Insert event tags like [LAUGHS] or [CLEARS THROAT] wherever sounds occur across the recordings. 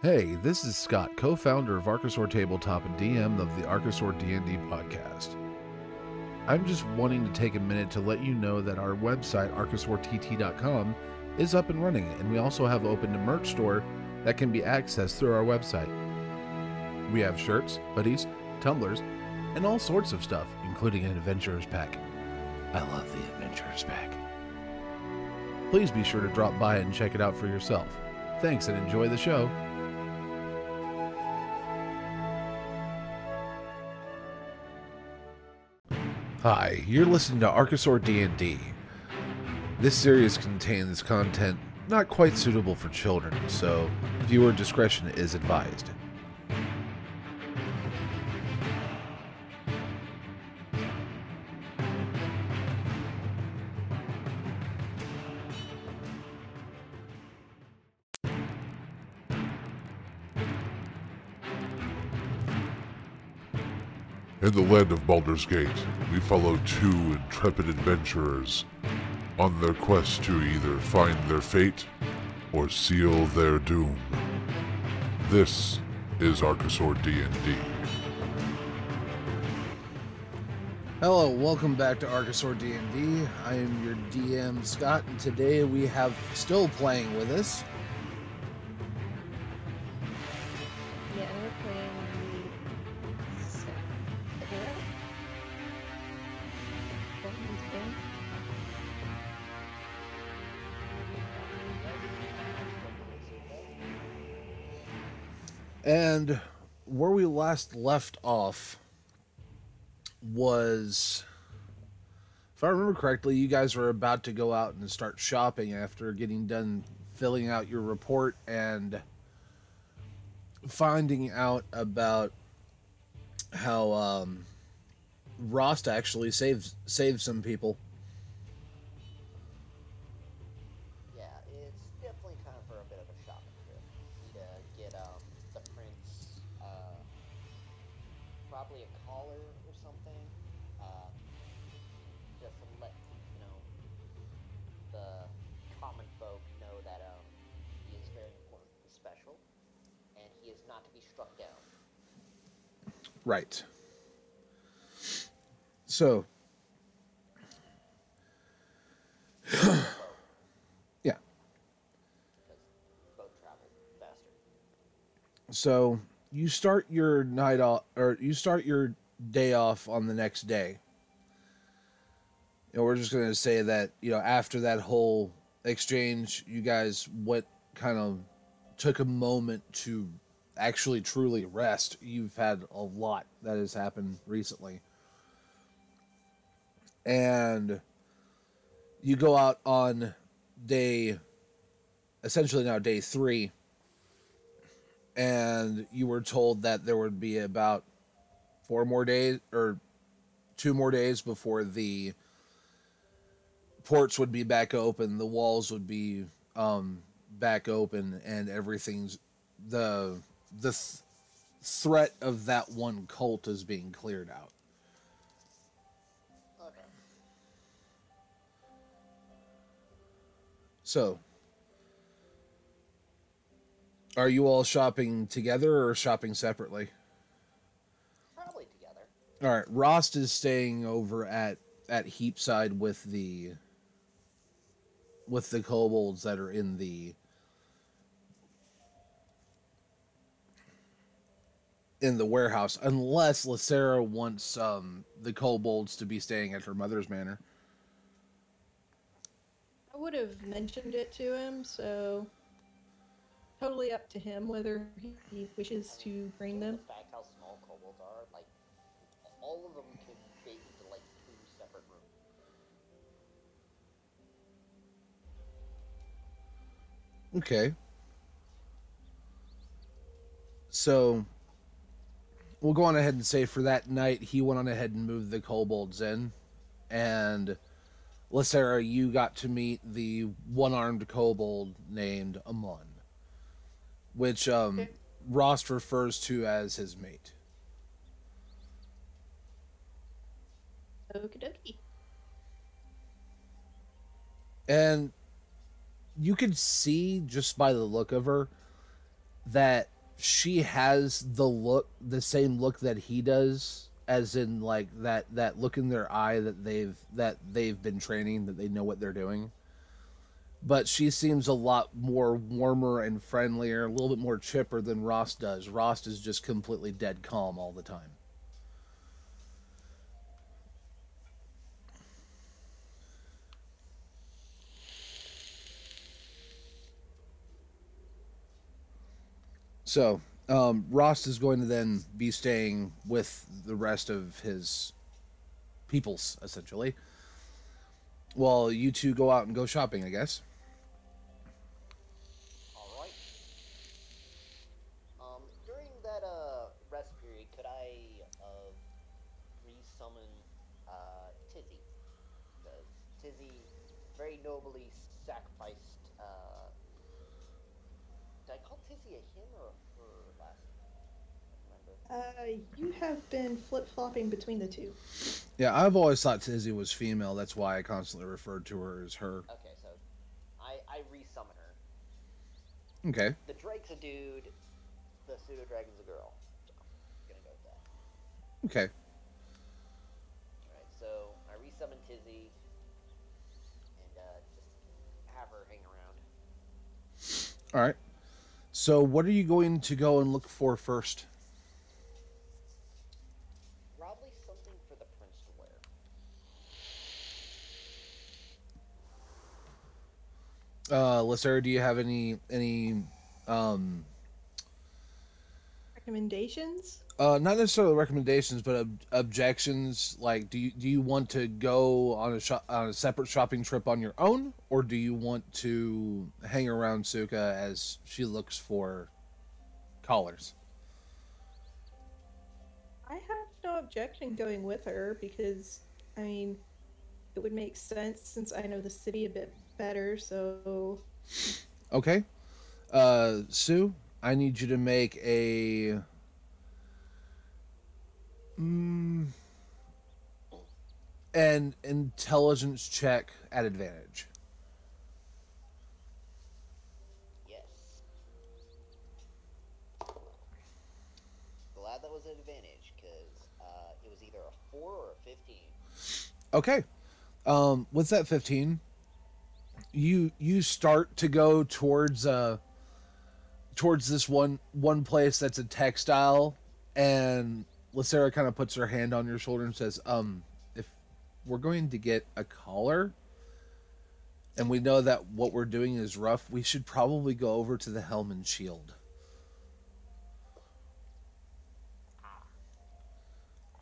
Hey, this is Scott, co-founder of Archosaur Tabletop and DM of the Archosaur D&D podcast. I'm just wanting to take a minute to let you know that our website archosaurtt.com is up and running and we also have opened a merch store that can be accessed through our website. We have shirts, hoodies, tumblers, and all sorts of stuff, including an adventurer's pack. I love the adventurer's pack. Please be sure to drop by and check it out for yourself. Thanks and enjoy the show. Hi, you're listening to Archosaur D&D. This series contains content not quite suitable for children, so viewer discretion is advised. In the land of Baldur's Gate, we follow two intrepid adventurers on their quest to either find their fate or seal their doom. This is Archosaur D&D. Hello, welcome back to Archosaur D&D. I am your DM Scott, and today we have still playing with us. We last left off was, if I remember correctly, you guys were about to go out and start shopping after getting done filling out your report and finding out about how um, Rost actually saved saved some people. Right. So, [CLEARS THROAT] yeah. So you start your night off, or you start your day off on the next day. And we're just gonna say that you know after that whole exchange, you guys what kind of took a moment to actually truly rest. You've had a lot that has happened recently, and you go out on day, essentially now day three and you were told that there would be about four more days or two more days before the ports would be back open, the walls would be um, back open, and everything's the the th- threat of that one cult is being cleared out. Okay. So, are you all shopping together or shopping separately? Probably together. All right, Rost is staying over at at Heapside with the with the kobolds that are in the in the warehouse, unless Lacera wants um, the kobolds to be staying at her mother's manor. I would have mentioned it to him, so totally up to him whether he wishes to bring them. The fact how small kobolds are, like all of them could fit into like two separate rooms. Okay. So we'll go on ahead and say for that night he went on ahead and moved the kobolds in and Lacera, you got to meet the one-armed kobold named Amon, which um, Okay. Rost refers to as his mate. Okie dokie. And you could see just by the look of her that she has the look, the same look that he does, as in like that that look in their eye that they've that they've been training, that they know what they're doing. But she seems a lot more warmer and friendlier, a little bit more chipper than Ross does. Ross is just completely dead calm all the time. So, um, Ross is going to then be staying with the rest of his peoples, essentially. While you two go out and go shopping, I guess. All right. Um, during that uh rest period, could I uh re-summon uh Tizzy? Because Tizzy very nobly sacrificed. Uh, did I call Tizzy a him or a her last? I don't remember. Uh, you have been flip flopping between the two. Yeah, I've always thought Tizzy was female. That's why I constantly referred to her as her. Okay, so I I re-summon her. Okay. The Drake's a dude. The pseudo dragon's a girl. So, gonna go with that. Okay. Alright, so I resummon Tizzy and uh, just have her hang around. All right. So, what are you going to go and look for first? Probably something for the prince to wear. Uh, Lissera, do you have any any um Recommendations? uh not necessarily recommendations but ob- objections like do you do you want to go on a shop on a separate shopping trip on your own or do you want to hang around Suka as she looks for collars? I have no objection going with her because, I mean, it would make sense since I know the city a bit better. So, Okay. Uh Sue, I need you to make a mm, an intelligence check at advantage. Yes. Glad that was an advantage, because uh, it was either a 4 or a 15. Okay. Um, with that 15, you you start to go towards uh towards this one one place that's a textile and Lacera kind of puts her hand on your shoulder and says, "Um, if we're going to get a collar and we know that what we're doing is rough, we should probably go over to the Helm and Shield."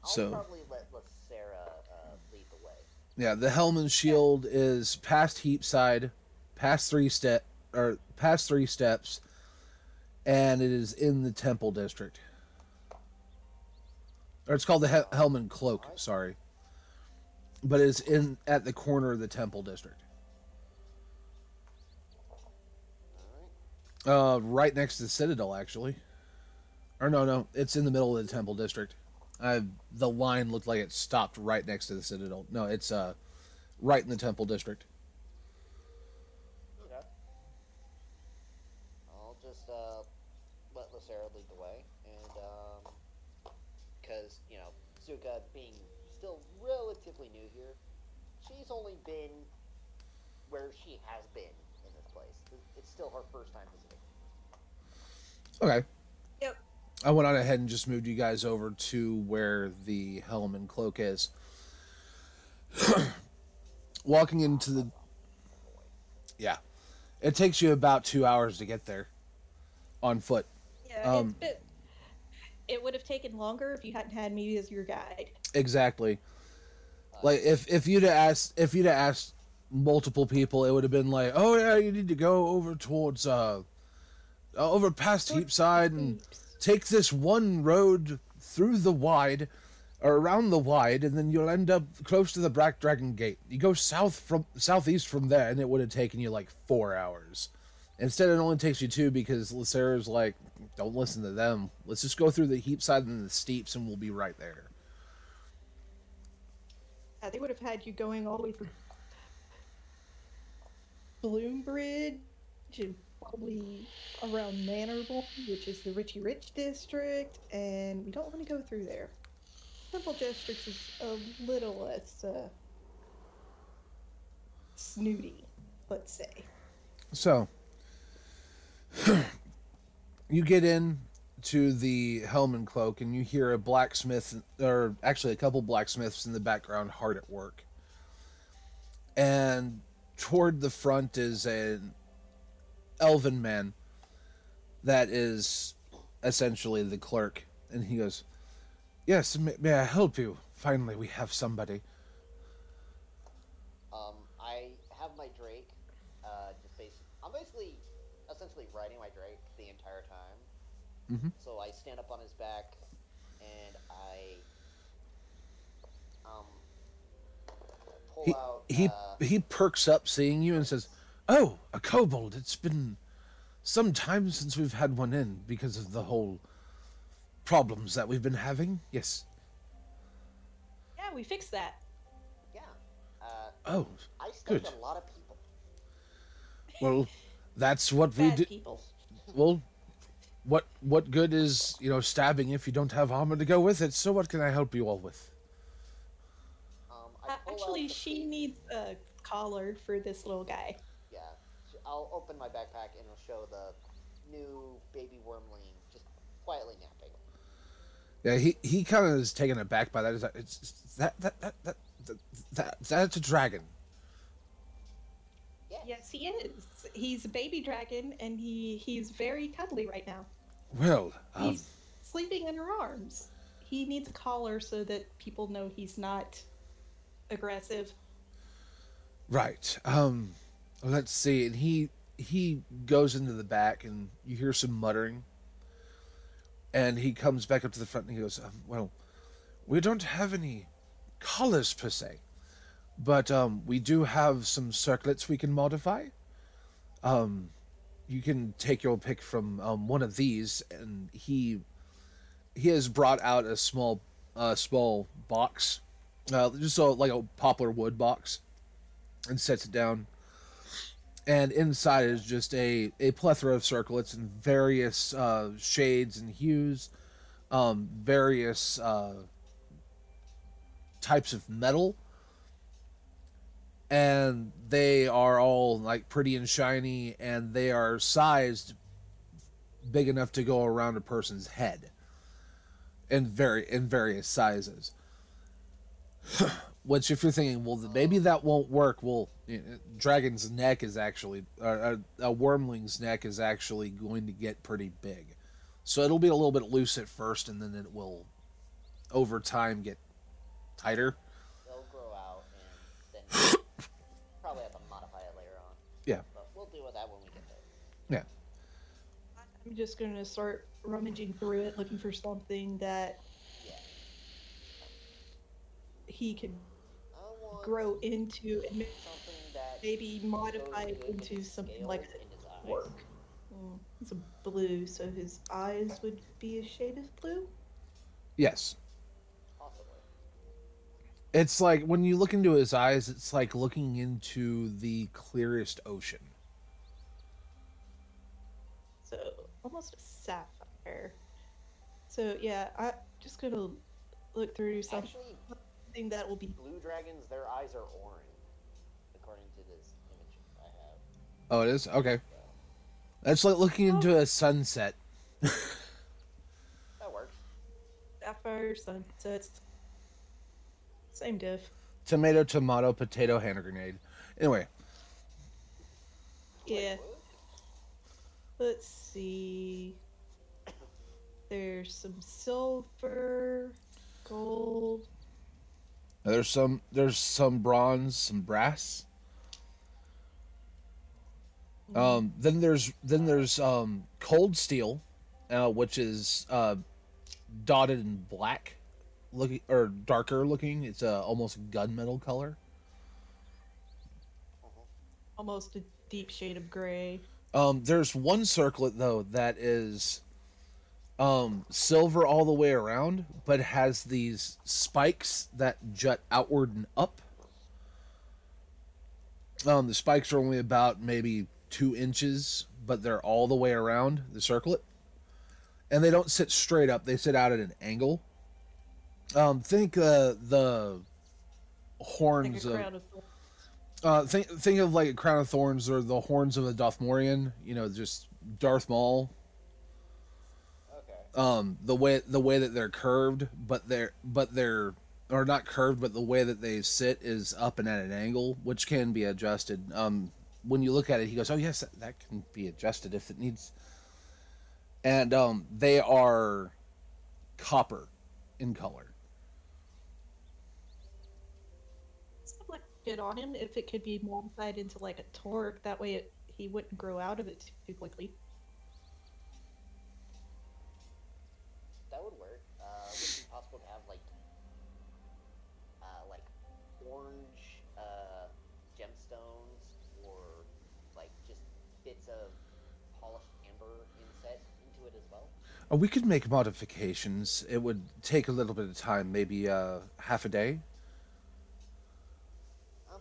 I'll So- probably let, let Sarah uh, lead the way. Yeah, the Helm and Shield is past Heapside, past three step or past three steps, and it is in the Temple District. Or it's called the Hel- Helm and Cloak. Sorry, but it's in at the corner of the Temple District, uh, right next to the Citadel, actually. Or no, no, it's in the middle of the Temple District. I the line looked like it stopped right next to the Citadel. No, it's uh, right in the Temple District. Okay. I'll just uh, let Lacera lead the way, and um, because you know Zuka being still relatively new here, she's only been where she has been in this place. It's still her first time visiting. Okay. I went on ahead and just moved you guys over to where the helm and cloak is. [CLEARS THROAT] Walking into the. Yeah. It takes you about two hours to get there on foot. yeah, Um, it's bit, it would have taken longer if you hadn't had me as your guide. Exactly. Like if if you'd have asked if you'd have asked multiple people, it would have been like, oh yeah, you need to go over towards uh, uh, over past Heapside and take this one road through the wide or around the wide and then you'll end up close to the black dragon gate. You go south from southeast from there and it would have taken you like four hours. Instead it only takes you two because Lacera's like don't listen to them. Let's just go through the heap side and the steeps and we'll be right there. Yeah, they would have had you going all the way from Bloomridge and probably around Manorville, which is the Richie Rich district, and we don't want to go through there. Temple district is a little less uh, snooty, let's say. So, [CLEARS THROAT] you get in to the helm and cloak, and you hear a blacksmith, or actually a couple blacksmiths in the background, hard at work. And toward the front is an elven man that is essentially the clerk, and he goes, "Yes, may, may I help you? Finally, we have somebody." Um, I have my Drake. Uh, just basic. I'm basically, essentially riding my Drake the entire time. Mhm. So I stand up on his back, and I um pull he out. he uh, he perks up seeing you and says, "Oh, a kobold! It's been some time since we've had one in because of the whole problems that we've been having." Yes. Yeah, we fixed that. yeah. Uh, Oh, I stabbed Good. a lot of people. [LAUGHS] [LAUGHS] well, that's what we do. people. Well, what what good is you know stabbing if you don't have armor to go with it? So what can I help you all with? Um, I Uh, actually, she needs a collar for this little guy. Yeah, sh- I'll open my backpack and it'll show the new baby wormling just quietly napping. Yeah, he he kind of is taken aback by that. Is that it's it's- that that that that, that, that that's a dragon. Yeah. Yes, he is. He's a baby dragon, and he he's very cuddly right now. Well, um, He's sleeping in her arms. He needs a collar so that people know he's not aggressive. Right. Um let's see. And he he goes into the back and you hear some muttering. And he comes back up to the front and he goes, um, "Well, we don't have any collars per se, but um we do have some circlets we can modify. Um you can take your pick from um, one of these and he he has brought out a small uh small box uh, just a, like a poplar wood box and sets it down. And inside is just a, a plethora of circlets in various uh, shades and hues, um, various uh, types of metal. And they are all like pretty and shiny, and they are sized big enough to go around a person's head in very in various sizes. [SIGHS] Which, if you're thinking, well, maybe that won't work. Well, you know, dragon's neck is actually, uh, a, a wormling's neck is actually going to get pretty big. So it'll be a little bit loose at first, and then it will, over time, get tighter. They'll grow out and then [COUGHS] probably have to modify it later on. Yeah. But we'll deal with that when we get there. Yeah. I'm just gonna start rummaging through it, looking for something that Yeah. he can grow into and ma- something that maybe modify goes it into his something like and his a eyes. work. Mm, it's a blue, so his eyes would be a shade of blue. Yes. Possibly. It's like when you look into his eyes, it's like looking into the clearest ocean. So almost a sapphire. So yeah, I just gonna look through something Actually, that will be blue dragons, their eyes are orange, according to this image I have. Oh, it is? Okay. That's like looking into a sunset. That works. sapphire sunsets. Same diff. Tomato, tomato, potato, hand grenade. Anyway, Yeah. Let's see. There's some silver, gold. there's some there's some bronze, some brass. Um, then there's then there's um cold steel, uh, which is uh dotted in black, looking or darker looking. It's a almost gunmetal color. Almost a deep shade of gray. Um, there's one circlet though that is um silver all the way around, but has these spikes that jut outward and up. Um, the spikes are only about maybe two inches but they're all the way around the circlet, and they don't sit straight up. They sit out at an angle. Um, think uh, the Like horns a of crown of uh, think think of like a crown of thorns or the horns of a Dathomirian. You know, just Darth Maul. Okay. Um, the way the way that they're curved, but they're but they're or not curved, but the way that they sit is up and at an angle, which can be adjusted. Um, when you look at it, he goes, "Oh yes, that, can be adjusted if it needs." And um, they are copper in color. Like it on him if it could be modified into like a torque. That way it, he wouldn't grow out of it too quickly. Of polished amber inset into it as well? Uh, we could make modifications. It would take a little bit of time, maybe uh, half a day.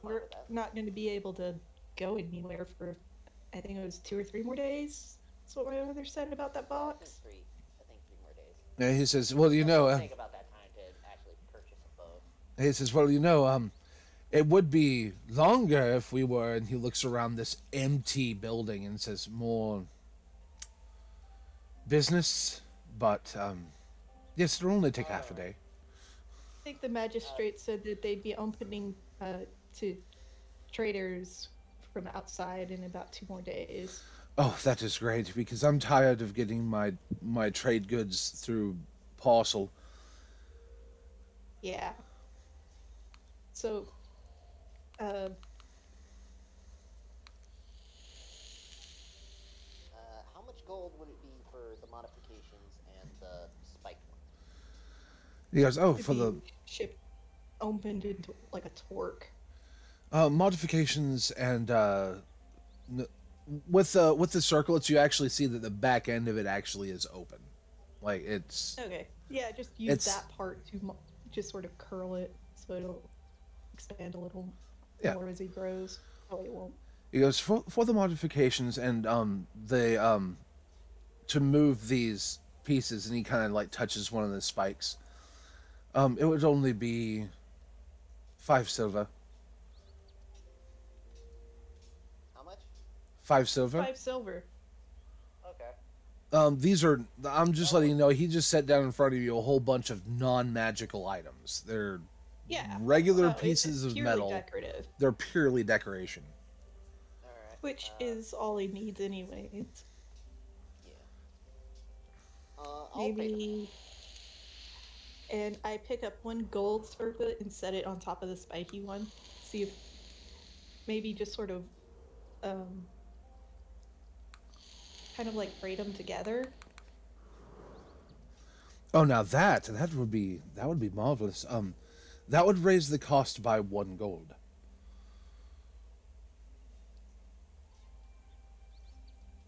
We're not going to be able to go anywhere for, I think it was two or three more days. That's what my mother said about that I think box. three. I think three more days. And he says, "Well, you know." Uh, Think about that time to actually purchase a bow. He says, "Well, you know, um, it would be longer if we were." And he looks around this empty building and says, "More business, but um, yes, it'll only take half a day." I think the magistrate said that they'd be opening uh, to traders from outside in about two more days. Oh, that is great because I'm tired of getting my my trade goods through parcel. Yeah. So, uh, Uh, how much gold would it be for the modifications and the spiked one? He goes, "Oh, it'd for the ship opened into like a torque. uh, modifications and uh, n- with the with the circlets, you actually see that the back end of it actually is open, like it's." Okay. Yeah, just use It's- that part to mo- just sort of curl it so it'll expand a little Yeah. more as he grows. Oh, it won't. He goes for for the modifications and um the um to move these pieces, and he kind of like touches one of the spikes. Um, it would only be five silver. How much? Five silver. Five silver. Okay. Um, these are. I'm just letting you know. He just set down in front of you a whole bunch of non-magical items. They're Yeah. regular Well, pieces it's of metal. decorative, They're purely decoration. All right. which uh, is all he needs anyways. yeah. Uh, I'll. Maybe. And I pick up one gold circlet and set it on top of the spiky one. See if maybe just sort of, um, kind of like braid them together. Oh, now that that would be that would be marvelous. Um, that would raise the cost by one gold.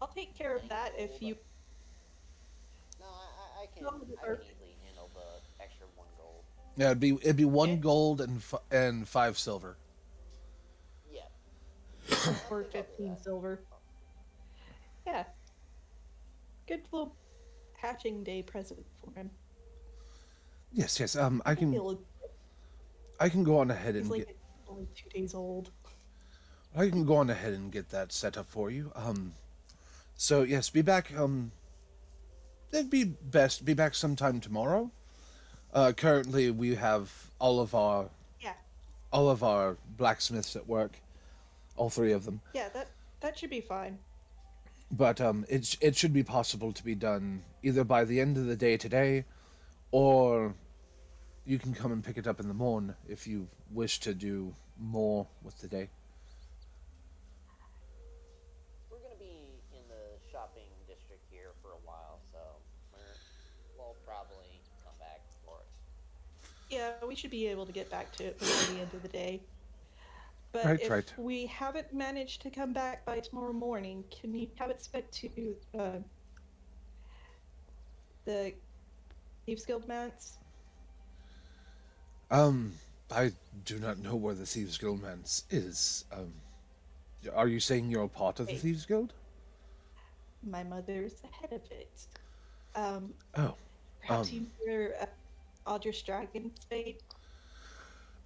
I'll take care of that if you. No, I, I- I can. No, I can easily handle the extra one gold. Yeah, it'd be it'd be one Okay. gold and f- and five silver. Yeah. [COUGHS] or I think I'll do 15 silver. Yeah. Good little hatching day present for him. Yes, yes. Um, I can He'll- I can go on ahead and like get only two days old. I can go on ahead and get that set up for you. Um, so yes, be back. Um, it'd be best be back sometime tomorrow. Uh, currently we have all of our Yeah. all of our blacksmiths at work, all three of them. Yeah, that that should be fine. But um, it it should be possible to be done either by the end of the day today, or you can come and pick it up in the morn if you wish to do more with the day. We're gonna be in the shopping district here for a while, so we're, we'll probably come back for it. Yeah, we should be able to get back to it before the end of the day. But Right, if right. we haven't managed to come back by tomorrow morning, can you have it spent to uh, the Thieves Guild Mats? Um, I do not know where the Thieves Guild Manse is. Um, are you saying you're a part of the. Thieves Guild? my mother's the head of it. Um, Oh. perhaps Um. you hear uh, Aldrich Dragonsbane?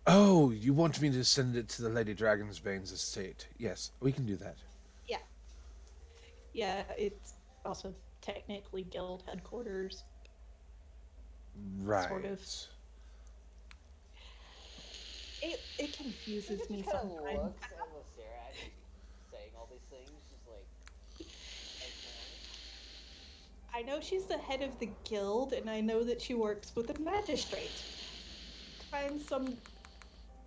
Oh, you want me to send it to the Lady Dragonsbane's estate? Yes, we can do that. Yeah. Yeah, it's also technically guild headquarters. Right. Sort of. It it confuses me kind of sometimes. looks at Lucera as she's saying all these things, just like. okay. I know she's the head of the guild, and I know that she works with the magistrate. Find some.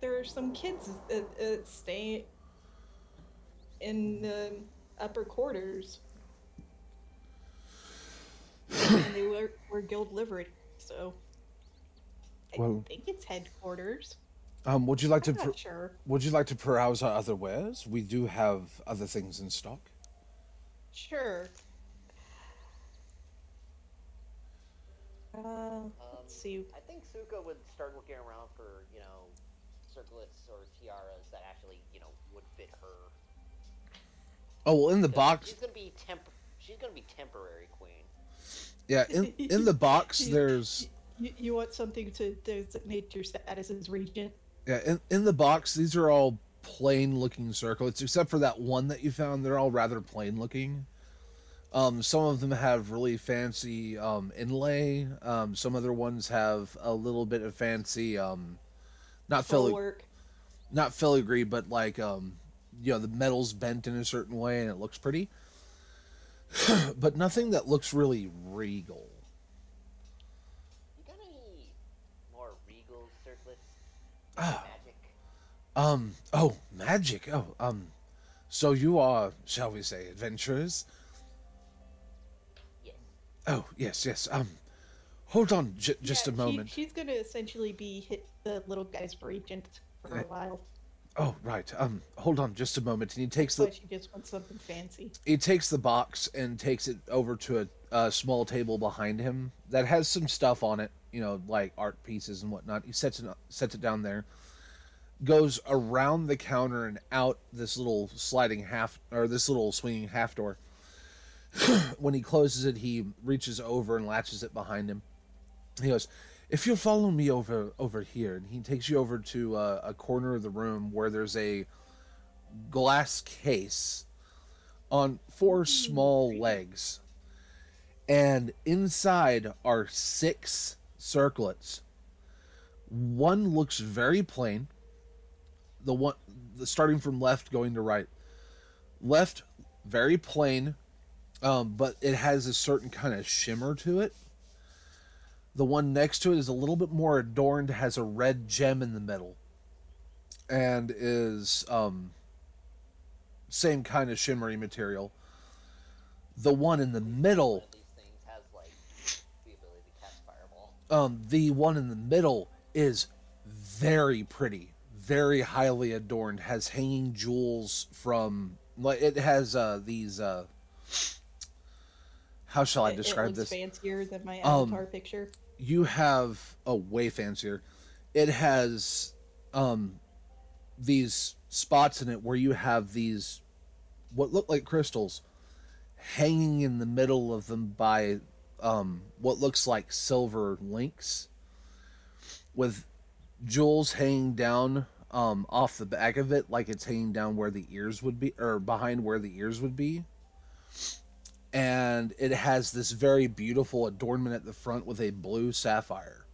There are some kids that, that stay in the upper quarters. and they wear, wear guild livery, so. I Well- think it's headquarters. Um, would you like to I'm per- sure. would you like to peruse our other wares? We do have other things in stock. Sure. Uh, Um, let's see. I think Suka would start looking around for, you know, circlets or tiaras that actually, you know, would fit her. Oh well, in the box, She's gonna be temp. She's gonna be temporary queen. yeah, in in the box, [LAUGHS] there's You, you want something to designate your status as regent? Yeah, in in the box, these are all plain looking circlets, except for that one that you found. They're all rather plain looking. Um, some of them have really fancy um, inlay. Um, some other ones have a little bit of fancy, um, not filigree, not filigree, but like um, you know, the metal's bent in a certain way and it looks pretty. [CLEARS THROAT] but nothing that looks really regal. You got any more regal circlets? Ah. Magic. Um. Oh, magic. Oh. Um. So you are, shall we say, adventurers? Yes. Oh, yes, yes. Um. Hold on, j- just Yeah, a she- moment. she's going to essentially be hit the little guy's regent for a Eh. while. Oh, right. Um. Hold on, just a moment. And he takes the she just wants something fancy. he takes the box and takes it over to a, a small table behind him that has some stuff on it. You know, like art pieces and whatnot. He sets it sets it down there. Goes around the counter and out this little sliding half or this little swinging half door. [CLEARS THROAT] when he closes it, he reaches over and latches it behind him. He goes, "If you'll follow me over over here," and he takes you over to uh, a corner of the room where there's a glass case on four small legs, and inside are six circlets. One looks very plain. The one, the starting from left going to right. Left, very plain, um, but it has a certain kind of shimmer to it. The one next to it is a little bit more adorned, has a red gem in the middle, and is um, same kind of shimmery material. The one in the middle, One of these things has like the ability to cast fireball. Um, the one in the middle is very pretty, very highly adorned. Has hanging jewels from like it has uh, these. Uh, how shall I describe it looks this? fancier than my Um, avatar picture. you have oh way fancier it has um these spots in it where you have these what look like crystals hanging in the middle of them by um what looks like silver links with jewels hanging down um off the back of it like it's hanging down where the ears would be or behind where the ears would be and it has this very beautiful adornment at the front with a blue sapphire.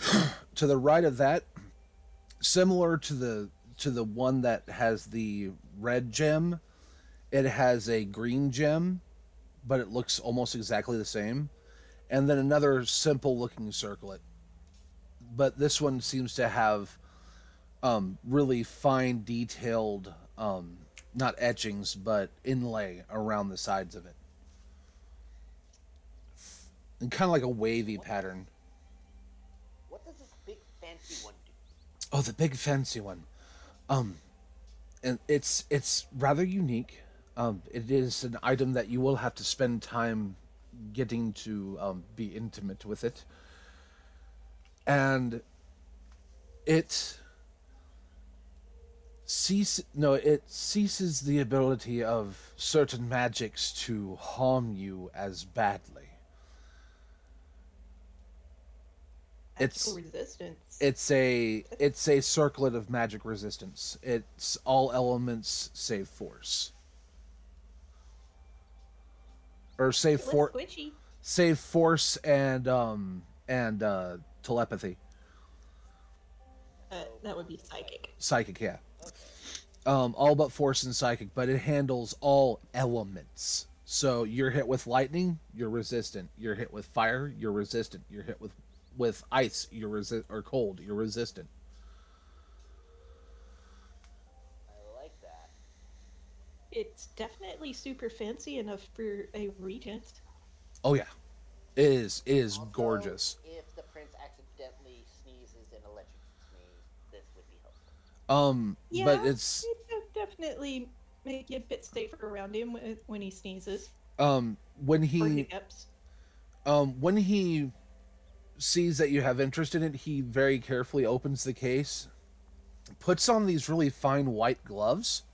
[SIGHS] to the right of that, similar to the to the one that has the red gem, it has a green gem, but it looks almost exactly the same. And then another simple looking circlet. But this one seems to have um, really fine detailed um, not etchings, but inlay around the sides of it. And kind of like a wavy pattern. What does this big fancy one do? Oh, the big fancy one. Um and it's it's rather unique. Um it is an item that you will have to spend time getting to um, be intimate with it. And it cease no it ceases the ability of certain magics to harm you as badly It's- Magical resistance. it's a it's a circlet of magic resistance it's all elements save force or save for twitchy. save force and um and uh telepathy Uh, that would be psychic. psychic yeah Okay. um, all but force and psychic, but it handles all elements. So you're hit with lightning, you're resistant. You're hit with fire, you're resistant. You're hit with with ice, you're resist or cold, you're resistant. It's definitely super fancy enough for a regent. Oh yeah, it is. It is Also, gorgeous. If the prince accidentally sneezes and electrocutes me, this would be helpful. Um, Yeah, but it's it definitely make it a bit safer around him when, when he sneezes um when he hiccups. um when he sees that you have interest in it, he very carefully opens the case, puts on these really fine white gloves,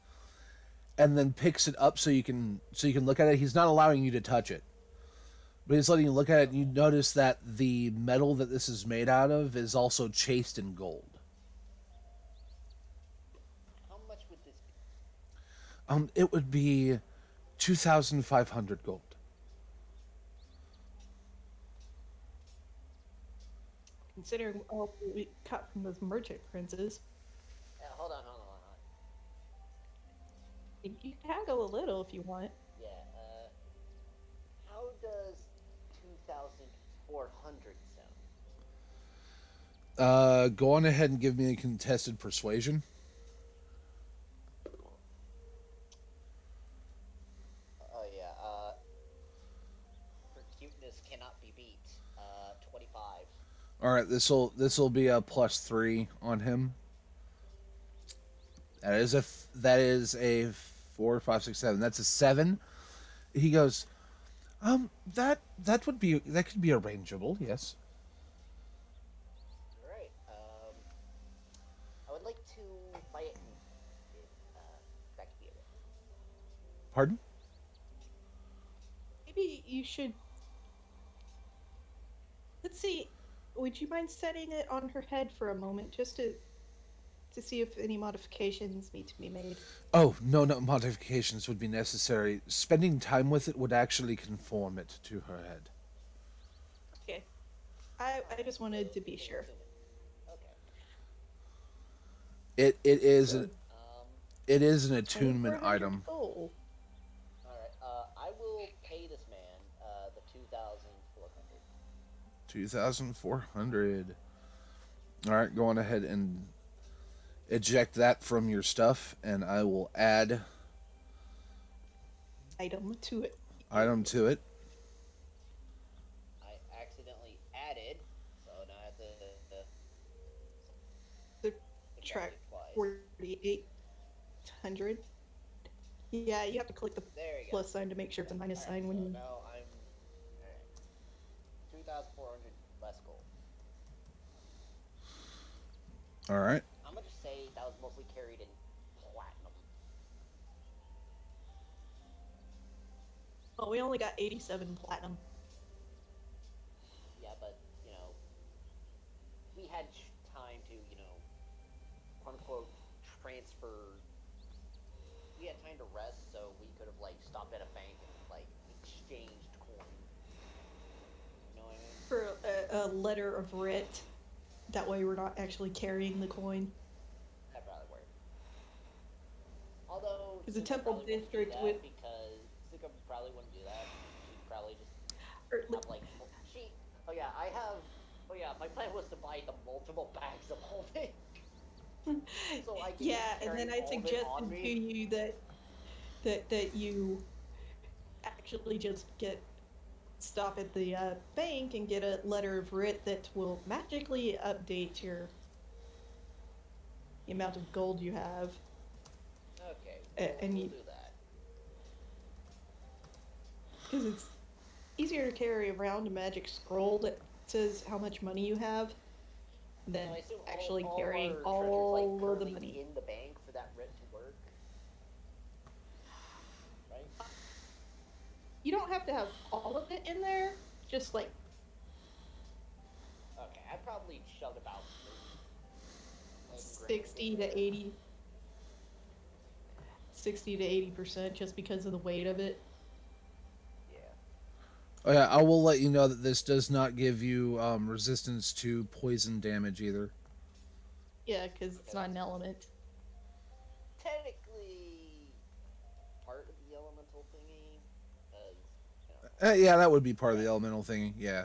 and then picks it up so you can so you can look at it. He's not allowing you to touch it. But he's letting you look at it and you notice that the metal that this is made out of is also chased in gold. How much would this be? Um it would be two thousand five hundred gold. Considering all we cut from those merchant princes, you can haggle a little if you want. Yeah, uh, how does 2,400 sound? Uh go on ahead and give me a contested persuasion. Oh, yeah, uh, her cuteness cannot be beat. Uh, 25. All right, this will this will be a plus three on him. That is a f- that is a four, five, six, seven. That's a seven. He goes, um, that that would be that could be arrangeable. Yes. Alright, um, I would like to buy it in, in uh, that could be it. Pardon? Maybe you should. Let's see. Would you mind setting it on her head for a moment, just to to see if any modifications need to be made? Oh no, no modifications would be necessary. Spending time with it would actually conform it to her head. Okay. I I just wanted to be sure. It it is an Um, it is an attunement item. gold. alright, uh, I will pay this man, uh, the 2,400. Two thousand four hundred. All right, go on ahead and eject that from your stuff, and I will add item to it. item to it. I accidentally added, so now I have to, uh, The subtract track forty-eight hundred. Yeah, you have to click the There you go. plus sign to make sure it's a minus Alright, sign when so you. now I'm alright. Two thousand four hundred less gold. All right. Oh, we only got eighty-seven platinum. Yeah, but you know, we had time to you know, quote unquote, transfer. We had time to rest, so we could have like stopped at a bank and like exchanged coin. You know what I mean? For a, a letter of writ. That way we're not actually carrying the coin. That probably work. Although, Is the temple district with- because Zuko probably wouldn't do that. She'd probably just Or, have like she. Oh yeah, I have. Oh yeah, my plan was to buy the multiple bags of holding. [LAUGHS] so I yeah, and then I suggested to you that that that you actually just get stop at the uh, bank and get a letter of writ that will magically update your the amount of gold you have. Okay, we'll, and we'll you- because it's easier to carry around a magic scroll that says how much money you have than actually all, all carrying all, like, of the money in the bank for that rent to work. Right? You don't have to have all of it in there. Just like. Okay, I probably shoved about. Sixty to eighty. Sixty to eighty percent, just because of the weight of it. Oh yeah, I will let you know that this does not give you um, resistance to poison damage either. yeah because it's not an element Technically, part of the elemental thingy. Uh, Uh, yeah, that would be part of the elemental thing. Yeah.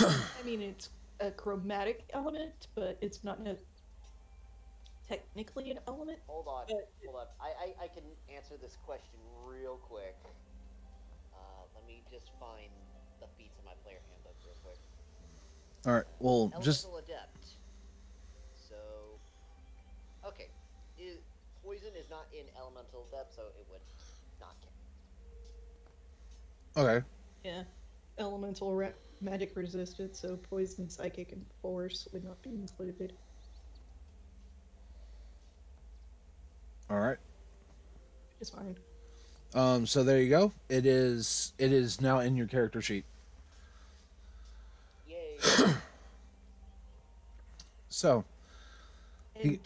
i mean it's a chromatic element but it's not a, technically an element hold on, But- hold on. I, I I can answer this question real quick. Let me just find the feats in my player handbook real quick. All right. Well, Elemental just adept. So, okay, is, poison is not in elemental adept, so it would not count. okay. yeah elemental re- magic resistant so poison psychic and force would not be included All right. it's fine Um. So there you go. It is. It is now in your character sheet. Yay! So. and He-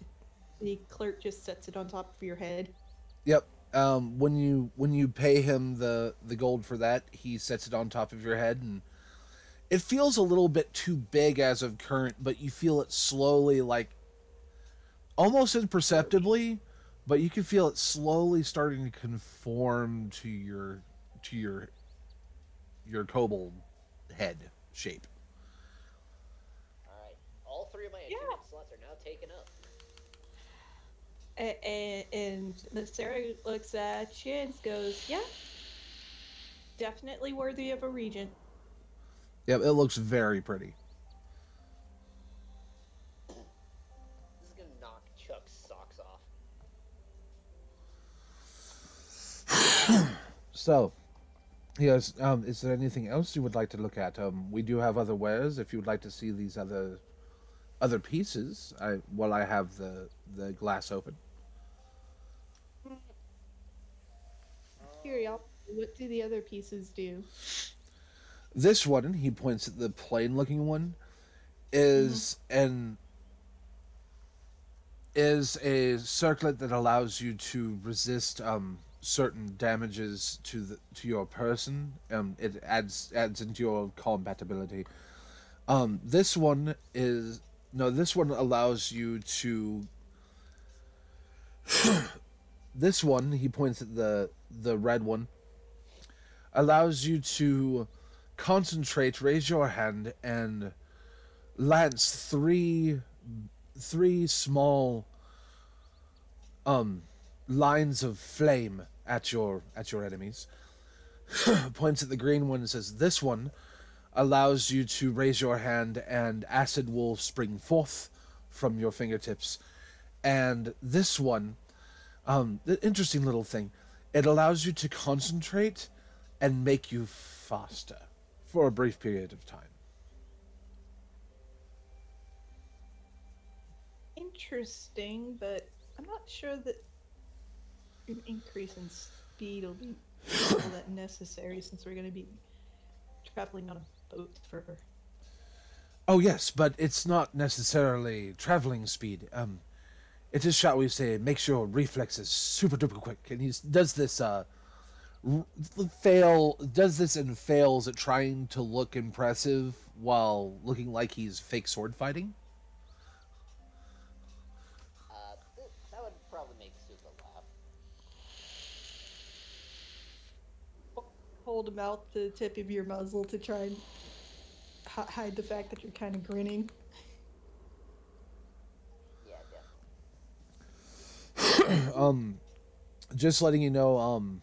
the clerk just sets it on top of your head Yep. Um. When you when you pay him the the gold for that, he sets it on top of your head, and it feels a little bit too big as of current, but you feel it slowly, like almost imperceptibly, but you can feel it slowly starting to conform to your to your your kobold head shape. All right, all three of my Yeah. attunement slots are now taken up. and, and the Sarah looks at you and goes, "Yeah, definitely worthy of a regent." Yep, it looks very pretty. So, yes, um, is there anything else you would like to look at? Um, we do have other wares. If you would like to see these other other pieces, I while I have the the glass open. Curiosity, what do the other pieces do? This one, he points at the plain looking one, is an is a circlet that allows you to resist um certain damages to the to your person. Um, it adds adds into your compatibility. Um, this one is no. This one allows you to. [COUGHS] this one, he points at the the red one. Allows you to concentrate, raise your hand, and lance three three small um lines of flame at your at your enemies. [CLEARS THROAT] Points at the green one and says, "This one allows you to raise your hand, and acid will spring forth from your fingertips. And this one, um, the interesting little thing, it allows you to concentrate and make you faster for a brief period of time." Interesting, but I'm not sure that an increase in speed will be all that necessary since we're going to be traveling on a boat for. Oh yes, but it's not necessarily traveling speed. Um, it is, shall we say, makes your reflexes super duper quick, and he does this. Uh, fail does this and fails at trying to look impressive while looking like he's fake sword fighting. Uh, th- that would probably make Suka laugh. Hold him out the tip of your muzzle to try and hi- hide the fact that you're kind of grinning. [CLEARS THROAT] Um, just letting you know, um,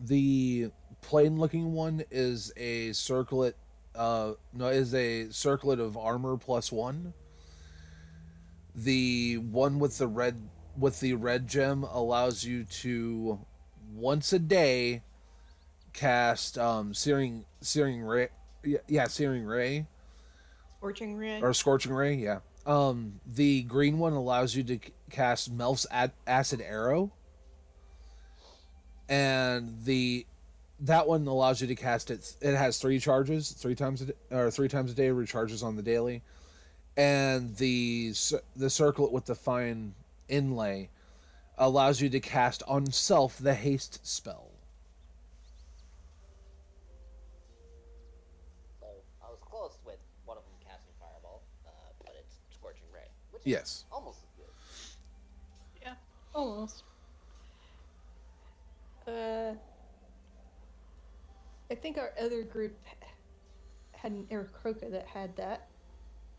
the plain looking one is a circlet. Uh, no, is a circlet of armor plus one. The one with the red with the red gem allows you to once a day cast um searing searing ray yeah, yeah searing ray Scorching ray. or scorching ray yeah um the green one allows you to cast melf's ad- acid arrow and the that one allows you to cast it. It has three charges, three times a day, or three times a day, recharges on the daily, and the the circlet with the fine inlay allows you to cast on self the haste spell. So I was close with one of them casting fireball, uh, but it's scorching ray, which is Yes. almost as good. Yeah, almost. Uh, I think our other group had an Aarakocra that had that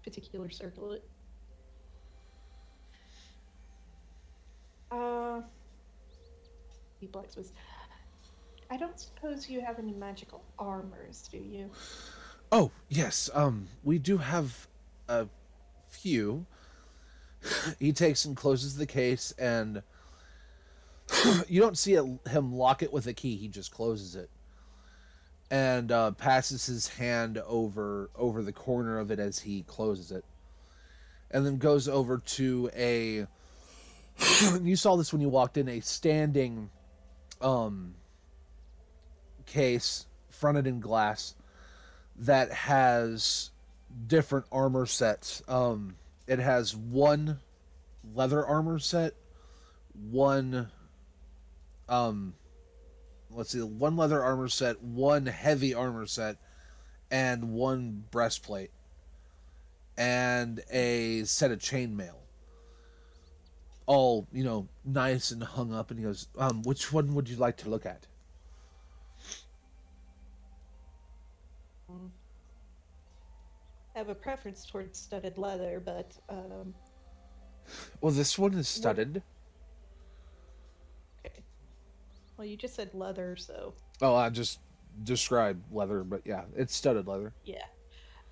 particular circlet. Uh, the blacksmiths. I don't suppose you have any magical armors, do you? Oh yes, um, we do have a few. He takes and closes the case, and [SIGHS] you don't see it, him lock it with a key. He just closes it, and uh, passes his hand over over the corner of it as he closes it, and then goes over to a. [SNIFFS] you saw this when you walked in. A standing, um, case fronted in glass that has different armor sets. Um, it has one leather armor set, one, um, let's see, one leather armor set, one heavy armor set, and one breastplate, and a set of chainmail. All you know, nice and hung up. And he goes, um, "Which one would you like to look at?" I have a preference towards studded leather, but um, Well, this one is studded. okay. Well, you just said leather, so Oh, I just described leather, but yeah, it's studded leather. yeah.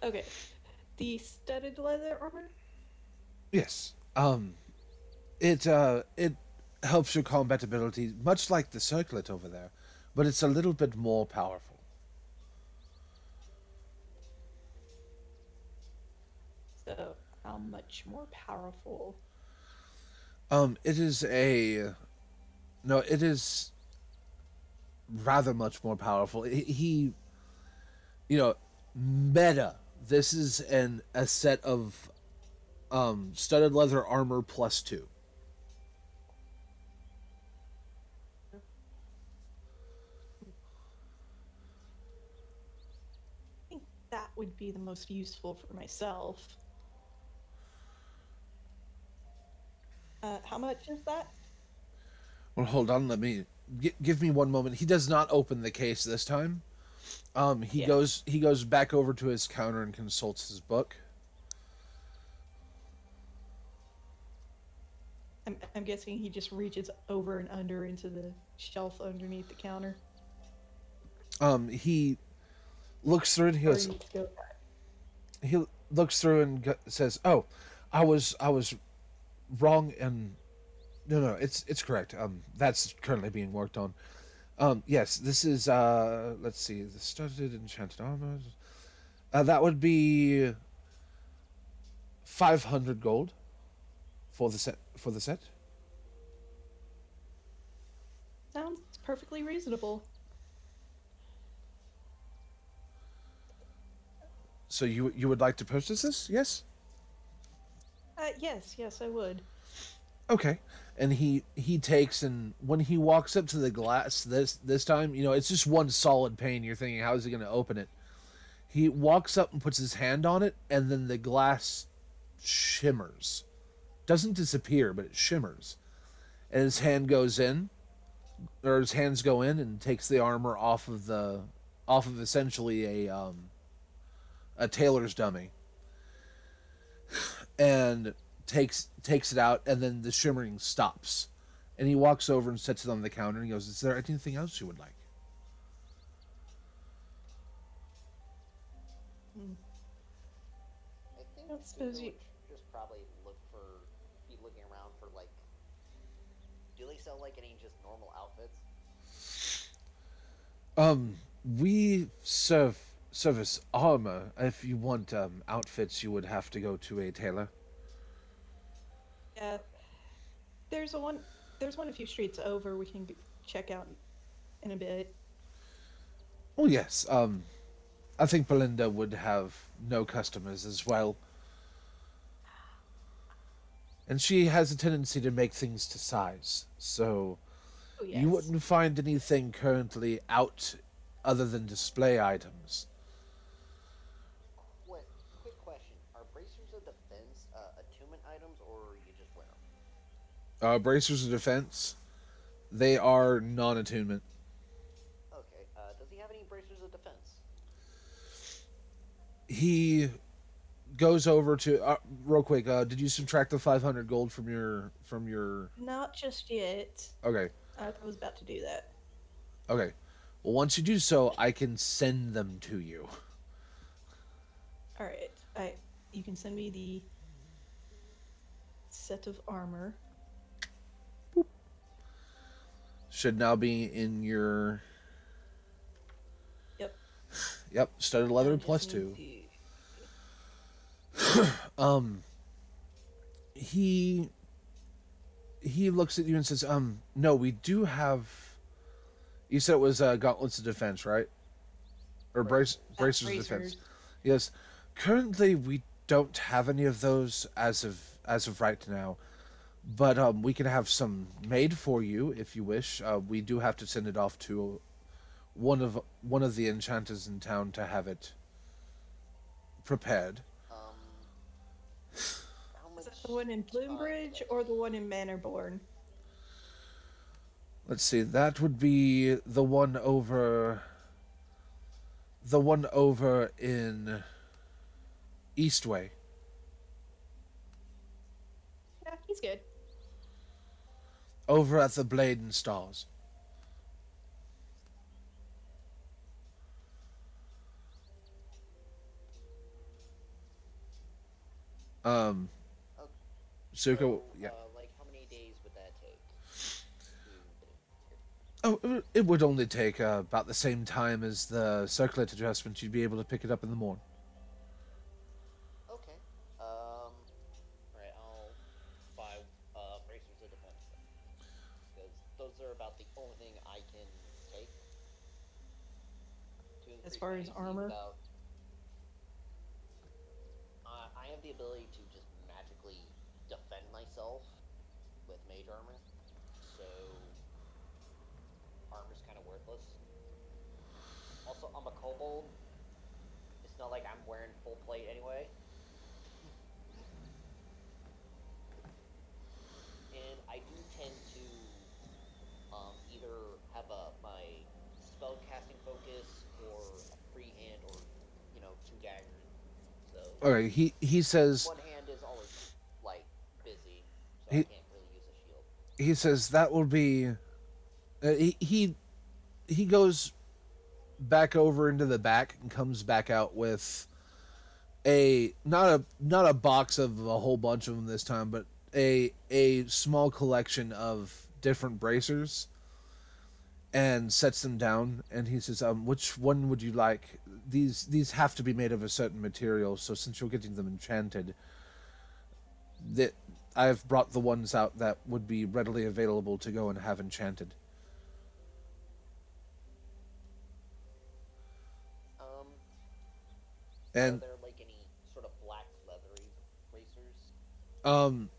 Okay. The studded leather armor? Yes. Um, it uh, it helps your combat ability, much like the circlet over there, but it's a little bit more powerful. So, how much more powerful? Um, it is a no, it is rather much more powerful. He, he you know, meta. This is an a set of um studded leather armor plus two. I think that would be the most useful for myself. Uh, how much is that? Well, hold on. Let me gi- give me one moment. He does not open the case this time. Um, he Yeah. goes he goes back over to his counter and consults his book. I'm, I'm guessing he just reaches over and under into the shelf underneath the counter. Um, he looks through it. He goes. He looks through and says, "Oh, I was I was wrong and no no it's it's correct. Um, that's currently being worked on. Um, yes, this is uh, let's see, the studded enchanted armor. Uh, that would be five hundred gold for the set for the set. Sounds perfectly reasonable. So you you would like to purchase this? Yes. Uh, yes, yes, I would. Okay. And he he takes and when he walks up to the glass this this time, you know, it's just one solid pane. You're thinking, how is he going to open it? He walks up and puts his hand on it, and then the glass shimmers. Doesn't disappear, but it shimmers. And his hand goes in, or his hands go in and takes the armor off of the, off of essentially a um, a tailor's dummy. And takes takes it out and then the shimmering stops. And he walks over and sets it on the counter and he goes is there anything else you would like? I think don't suppose you- just probably look for, be looking around for like, do they sell like any just normal outfits? um we serve service armor if you want um outfits you would have to go to a tailor Yeah. There's a one. There's one a few streets over. We can check out in a bit. Oh yes. Um, I think Belinda would have no customers as well. And she has a tendency to make things to size, so Oh, yes. you wouldn't find anything currently out other than display items. Quick, quick question: Are bracers of defense uh, attunement items, or you just wear them? Uh, bracers of defense, they are non-attunement. Okay. Uh, does he have any bracers of defense? He goes over to uh, real quick. Uh, did you subtract the five hundred gold from your from your? Not just yet. Okay, I was about to do that. okay. Well, once you do so, I can send them to you. All right. I you can send me the set of armor. Should now be in your. Yep. Yep, studded leather plus two. [CLEARS THROAT] um he he looks at you and says um no we do have you said it was uh, gauntlets of defense right or brace That's bracers of defense yes currently we don't have any of those as of as of right now but um we can have some made for you if you wish uh, we do have to send it off to one of one of the enchanters in town to have it prepared Um. How much? Is that the one in Bloomridge or the one in Manorborn? Let's see, that would be the one over. The one over in Eastway. Yeah, he's good. Over at the Blade and Stars. Um, Okay. Suka, So, yeah. Uh, like, how many days would that take? Oh, it would- only take uh, about the same time as the circlet adjustment. You'd be able to pick it up in the morning. Okay. Um. Alright, I'll buy uh, bracers of defense. Because those are about the only thing I can take. To As increase far my as AC armor? Without... Uh, I have the ability to just magically defend myself with mage armor. So. Armor's kind of worthless. Also, I'm a kobold. It's not like I'm wearing full plate anyway. And I do tend to um, either have a my spell casting focus or a free hand or you know two daggers. He he says one hand is always like busy, so He- I can't really use a shield. he says that will be uh, he, he he goes back over into the back and comes back out with a not a not a box of a whole bunch of them this time but a a small collection of different bracers and sets them down and he says um which one would you like these these have to be made of a certain material so since you're getting them enchanted that I've brought the ones out that would be readily available to go and have enchanted. Um, And are there like any sort of black leathery bracers? um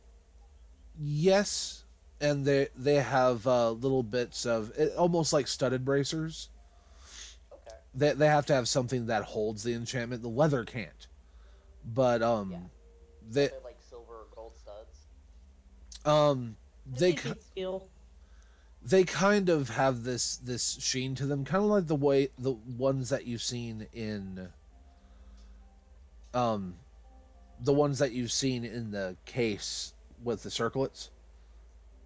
yes, and they they have uh, little bits of it, almost like studded bracers. Okay. They they have to have something that holds the enchantment. The leather can't. But um Yeah. they They're like silver or gold studs. um they Maybe ki- steel. they kind of have this this sheen to them kind of like the way the ones that you've seen in um the ones that you've seen in the case with the circlets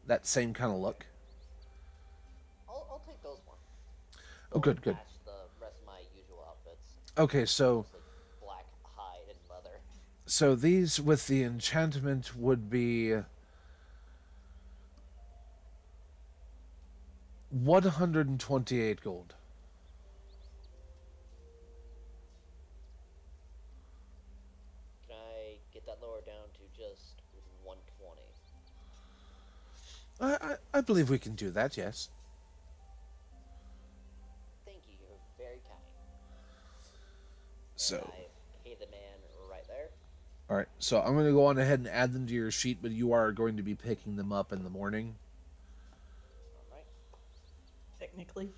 that same kind of look I'll, I'll take those ones. Oh, good, good. Match the rest of my usual outfits. Okay so black hide and leather. so these with the enchantment would be 128 gold Can I get that lower down to just 120? I, I, I believe we can do that yes all right. So I'm going to go on ahead and add them to your sheet, but you are going to be picking them up in the morning. All right. Technically.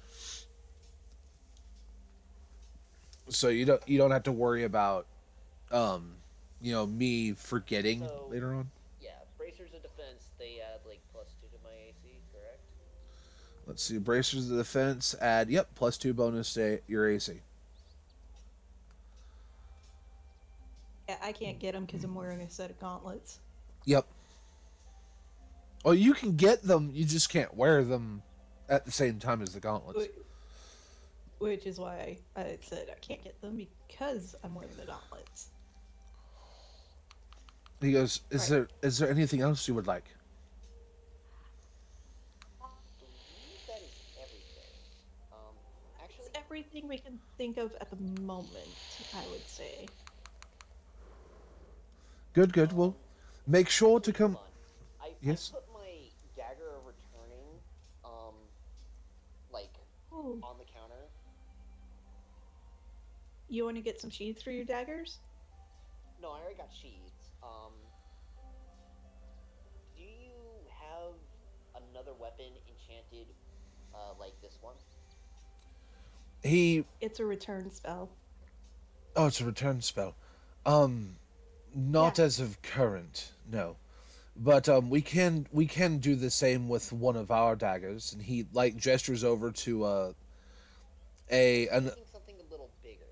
So you don't you don't have to worry about, um, you know, me forgetting So- later on. Yeah, bracers of defense. They add like plus two to my AC, correct? Let's see. Bracers of defense. Add. Yep. Plus two bonus to your AC. Yeah, I can't get them because I'm wearing a set of gauntlets. Yep. Oh, you can get them. You just can't wear them at the same time as the gauntlets. Which is why I, I said I can't get them because I'm wearing the gauntlets. He goes, "Is Right. there is there anything else you would like?" I believe that is everything. Um, actually, everything we can think of at the moment, I would say. Good, good. Well, make sure to come. I, Yes? I put my dagger of returning, um, like Oh, on the counter. you want to get some sheaths for your daggers? No, I already got sheets. Um, do you have another weapon enchanted, uh, like this one? He It's a return spell. oh, it's a return spell. Um, not Yeah. as of current, no. But um, we can we can do the same with one of our daggers, and he like gestures over to uh, a an something a little bigger.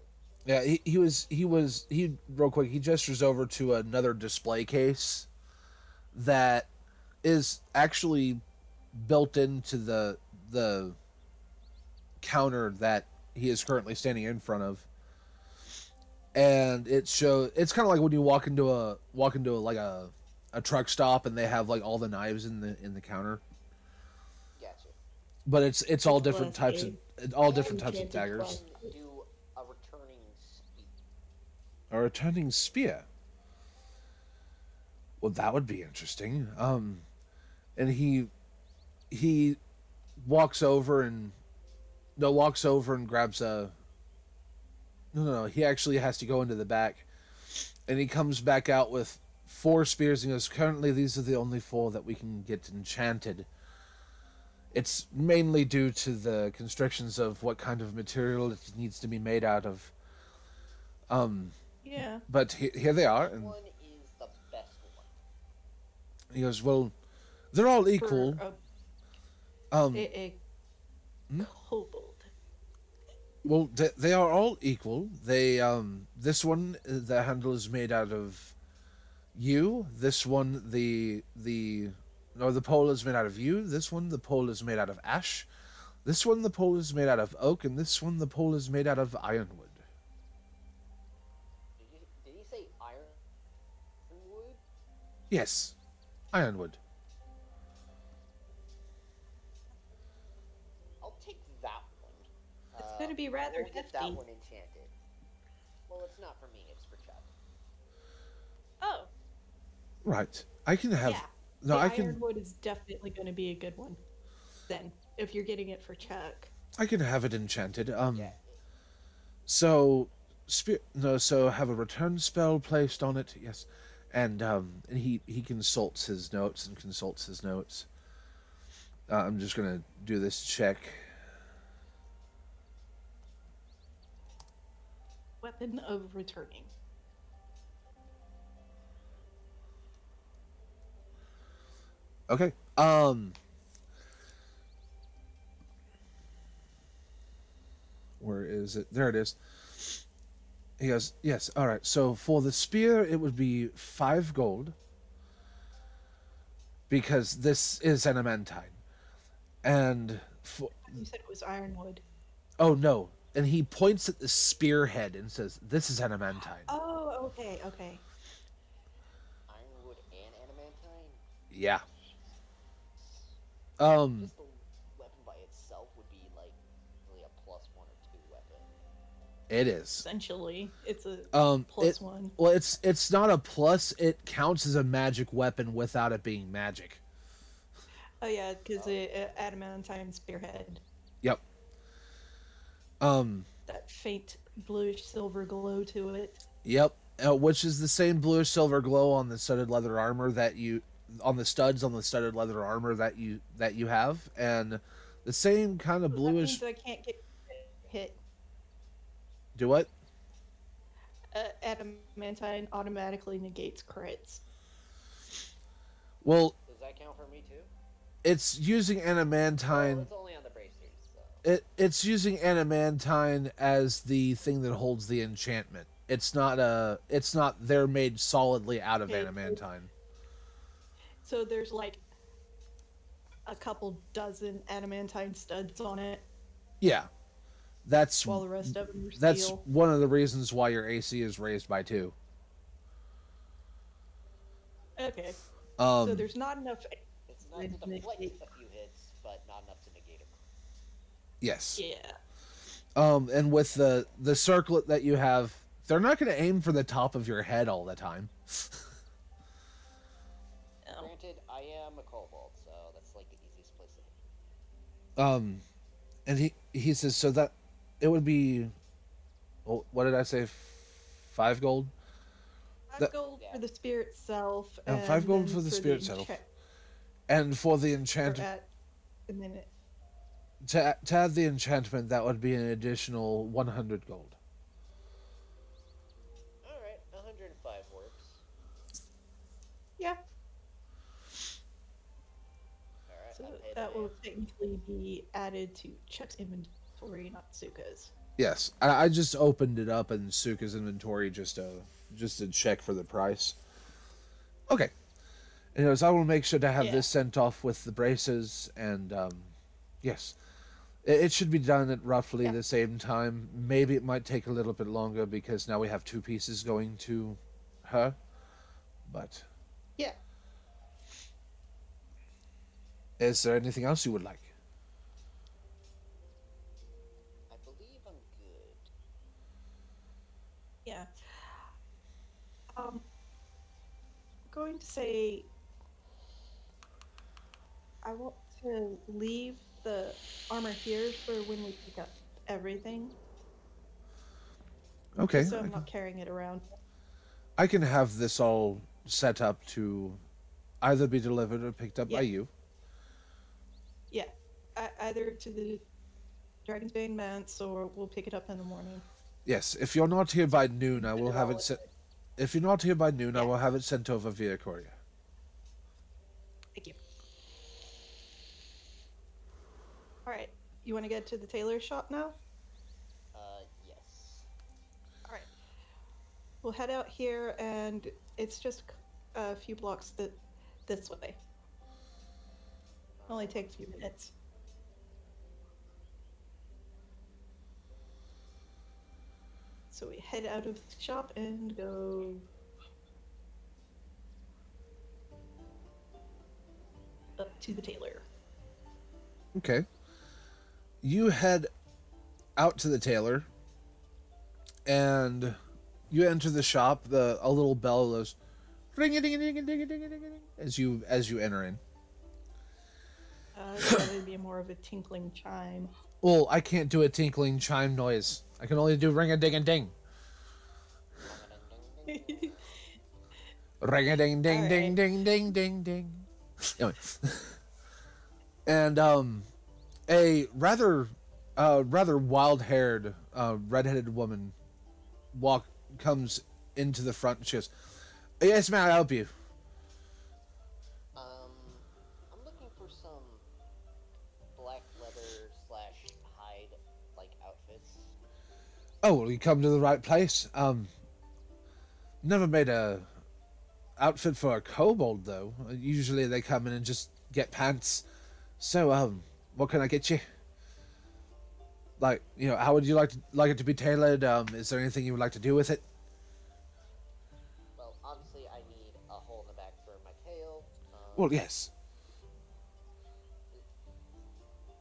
Yeah, he, he was he was he real quick. He gestures over to another display case that is actually built into the the counter that he is currently standing in front of, and it show it's kind of like when you walk into a walk into a, like a a truck stop and they have like all the knives in the in the counter, Gotcha. but it's it's all different glass types of all different types of daggers. glass. Do a returning speed. A returning spear. Well, that would be interesting. Um, and he he walks over and no walks over and grabs a. No, no, no. He actually has to go into the back, and he comes back out with four spears and goes. Currently, these are the only four that we can get enchanted. It's mainly due to the constrictions of what kind of material it needs to be made out of. Um, Yeah. but he, here they are, and one is the best one? he goes, "Well, they're all equal. a, Um, a, a Hmm? kobold. Well, they, they are all equal. They, um, this one, the handle is made out of yew. This one, the the, no, the pole is made out of yew. This one, the pole is made out of ash. This one, the pole is made out of oak, and this one, the pole is made out of ironwood. Did you did he say iron wood? Yes, ironwood. Uh, gonna be rather we'll get that one enchanted. Well, it's not for me. It's for Chuck. Oh, Right. I can have. yeah. No, the I can. ironwood is definitely going to be a good one. Then, if you're getting it for Chuck. I can have it enchanted. Um. Yeah. So, spirit no. So have a return spell placed on it. Yes, and um, and he he consults his notes and consults his notes. Uh, I'm just gonna do this check. Weapon of returning. Okay. Um. Where is it? There it is. He goes, yes, all right. So for the spear, it would be five gold. Because this is an adamantine. And for, You said it was ironwood. oh no. And he points at the spearhead and says, This is adamantine." Oh, okay, okay. Ironwood and adamantine. Yeah. Um Just the weapon by itself would be like really a plus one or two weapon. it is. Essentially, it's a Um plus it, one. Well, it's it's not a plus. It counts as a magic weapon without it being magic. Oh yeah, because it uh, adamantine spearhead. Um, That that faint bluish silver glow to it. Yep, uh, which is the same bluish silver glow on the studded leather armor that you on the studs on the studded leather armor that you that you have, and the same kind of That bluish. means I can't get hit. Do what? Uh, adamantine automatically negates crits. Well, Does that count for me too? it's using Oh, adamantine. it's only on the bracers, so. It it's using adamantine as the thing that holds the enchantment. It's not a. It's not. They're made solidly out of Okay. adamantine. So there's like a couple dozen adamantine studs on it, Yeah, that's while the rest of them are that's steel. one of the reasons why your AC is raised by two. Okay. Um, so there's not enough. It's enough to Negate. deflect a few hits, but not enough to negate them. Yes. Yeah. Um, and with the the circlet that you have, they're not going to aim for the top of your head all the time. [LAUGHS] Um, Granted, I am a kobold, so that's like the easiest place to hit. Um, and he he says so that it would be, oh, what did I say? Five gold. five That- gold Yeah. for the spirit self. And five gold for the spirit self. And for the or enchant at- and then it, to, to add the enchantment, that would be an additional one hundred gold. Alright, 105 works. yeah. Alright, So that will technically be added to Chuck's inventory, not Suka's. Yes, I, I just opened it up in Suka's inventory just to just to check for the price. Okay. Anyways, I will make sure to have Yeah. this sent off with the braces, and um, yes, it, it should be done at roughly Yeah. the same time. Maybe it might take a little bit longer because now we have two pieces going to her, but Yeah. is there anything else you would like? I believe I'm good. Yeah. Um, going to say I want to leave the armor here for when we pick up everything, Okay, so I'm not carrying it around. I can have this all set up to either be delivered or picked up by you. Yeah, I, either to the Dragon's Bane Manse or we'll pick it up in the morning. Yes, if you're not here by noon, I will have it sent. If you're not here by noon, I will have it sent over via courier. Thank you. All right, you want to get to the tailor shop now? Uh, yes. All right. We'll head out here, and it's just a few blocks th- this way. Only takes a few minutes. So we head out of the shop and go up to the tailor. Okay. You head out to the tailor, and you enter the shop. The a little bell goes, ring a ding a ding a ding a ding a ding as you as you enter in. Uh, would be more of a tinkling chime. Well, I can't do a tinkling chime noise. I can only do ring a ding a ding. Ring a ding ding ding ding ding ding ding. Anyway. [LAUGHS] and um, a rather, uh, rather wild-haired, uh, red-headed woman walk comes into the front. and She goes, "Yes, ma'am, I'll help you." Um, I'm looking for some black leather slash hide like outfits. Oh, well, you come to the right place. Um, never made a outfit for a kobold though. Usually they come in and just get pants. So, um, what can I get you? Like, you know, how would you like to like it to be tailored? Um, is there anything you would like to do with it? Well, obviously I need a hole in the back for my tail. Um, Well, yes.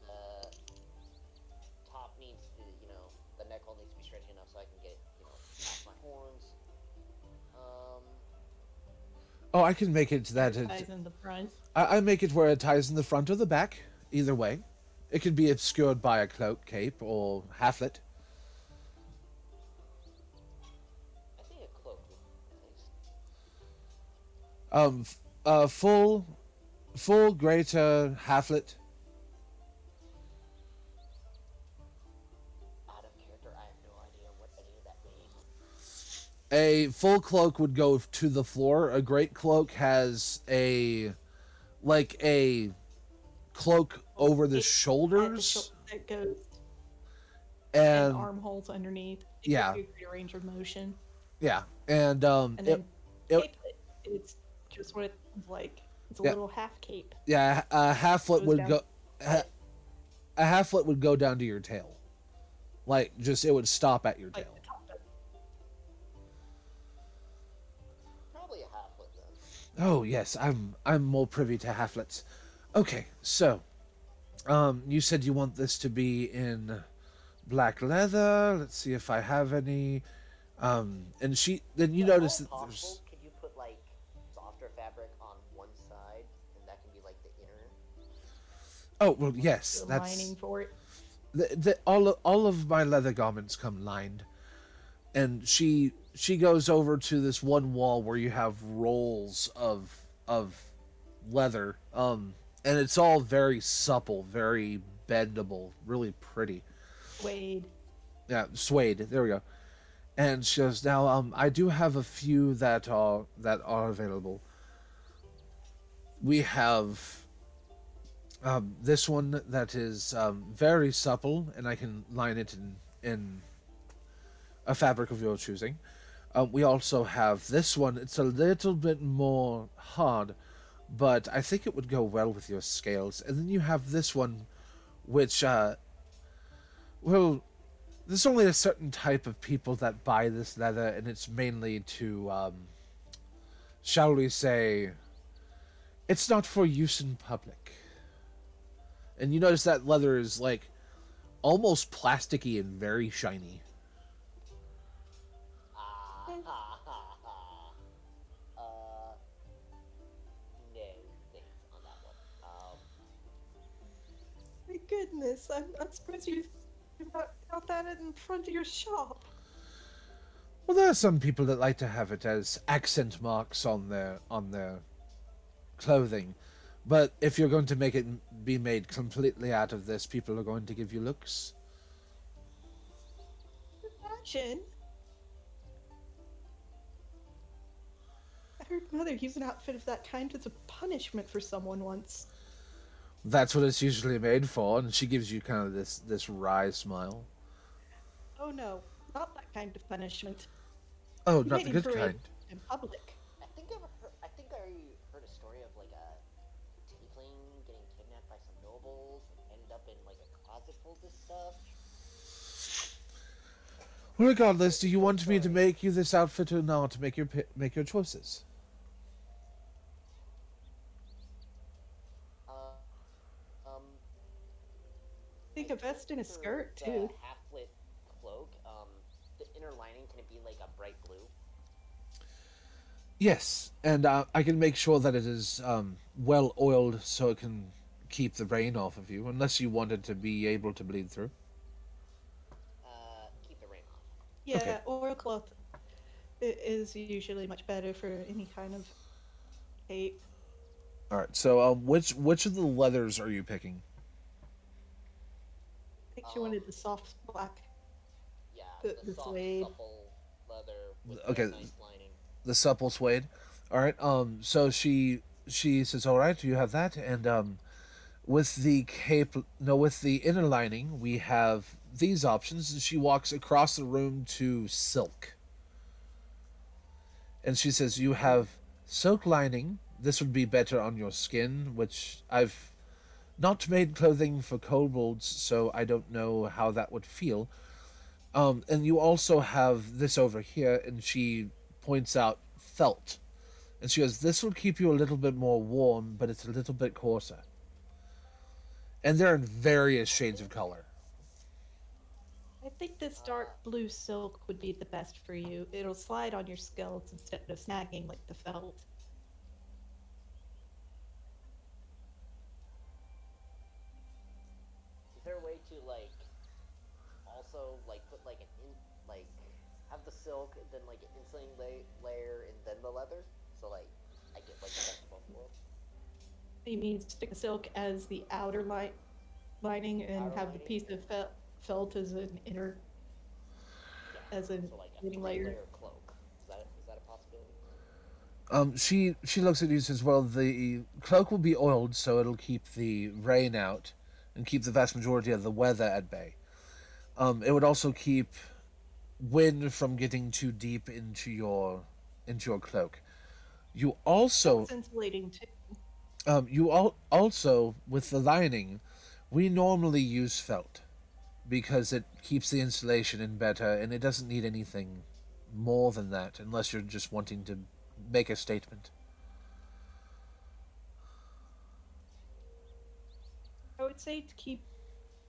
the top needs to, you know, the neck hole needs to be stretchy enough so I can get, you know, past my horns. Um, Oh, I can make it that it, Ties in the front. I, I make it where it ties in the front or the back either way. It could be obscured by a cloak, cape, or halflet. I think a cloak Um, a full, full greater halflet. a full cloak would go to the floor a great cloak has a like a cloak over the At the shoulders that goes and and armholes underneath. to yeah. give you a range of motion. yeah, and um, And it- then it- cape it, it's just what it's like. It's a Yeah. little half cape. yeah, a halflet Goes would down- go, ha, a halflet would go down to your tail, like just it would stop at your Like tail. the top of Probably a halflet then. Oh yes, I'm I'm more privy to halflets. Okay, so um you said you want this to be in black leather. Let's see if I have any. Um and she then you If at notice that possible, there's Could you put like softer fabric on one side, and that can be like the inner? Oh well yes, the that's lining for it. the, the, all of, all of my leather garments come lined. And she she goes over to this one wall where you have rolls of of leather. Um and it's all very supple, very bendable, really pretty. Suede. Yeah, suede. There we go. And she goes, now um, I do have a few that are that are available. We have um, this one that is um, very supple, and I can line it in in a fabric of your choosing. Um, we also have this one. It's a little bit more hard, but I think it would go well with your scales. And then you have this one, which, uh, well, there's only a certain type of people that buy this leather, and it's mainly to, um, shall we say, it's not for use in public. And you notice that leather is like almost plasticky and very shiny. Goodness, I'm not surprised you got, got that in front of your shop. Well, there are some people that like to have it as accent marks on their on their clothing, but if you're going to make it be made completely out of this, people are going to give you looks. Imagine. I heard Mother use an outfit of that kind as a punishment for someone once. That's what it's usually made for, and she gives you kind of this this wry smile. Oh no, not that kind of punishment. Oh, You not made the good kind. In public. I think I've heard, I think I heard a story of like a tiefling getting kidnapped by some nobles and ended up in like a closet full of this stuff. Regardless, do you want me to make you this outfit or not? Make your make your choices. Uh, um, I think a vest and a skirt the too. half-lit cloak. Um, the inner lining can it be like a bright blue? Yes, and uh, I can make sure that it is um, well oiled so it can keep the rain off of you, unless you wanted to be able to bleed through. Uh, keep the rain off. Yeah, Okay. oilcloth i- is usually much better for any kind of cape. All right. So, um, which which of the leathers are you picking? I think she wanted the soft black. Yeah, The- the, the soft, suede. supple leather with Okay. the nice lining. The supple suede. All right. Um. So she she says, "All right, you have that," and um, with the cape, no, with the inner lining, we have these options. And she walks across the room to silk, and she says, "You have silk lining. This would be better on your skin, which I've." Not made clothing for kobolds, so I don't know how that would feel. Um, and you also have this over here, and she points out felt. And she goes, This will keep you a little bit more warm, but it's a little bit coarser. And they're in various shades of color. I think this dark blue silk would be the best for you. It'll slide on your skills instead of snagging like the felt. Is there a way to like also like put like an in like have the silk then like an insulating la- layer and then the leather? So like I get Like the best of both worlds. You mean stick a silk as the outer li- lining and Outer have the lining. piece of fel- felt as an inner, Yeah. as an So like a thin three layer. layer cloak. Is that is that a possibility? Um, she she looks at you and says, "Well, the cloak will be oiled, so it'll keep the rain out and keep the vast majority of the weather at bay. Um, it would also keep wind from getting too deep into your into your cloak. You also It's insulating too. um, you all also with the lining, we normally use felt because it keeps the insulation in better, and it doesn't need anything more than that unless you're just wanting to make a statement." I would say to keep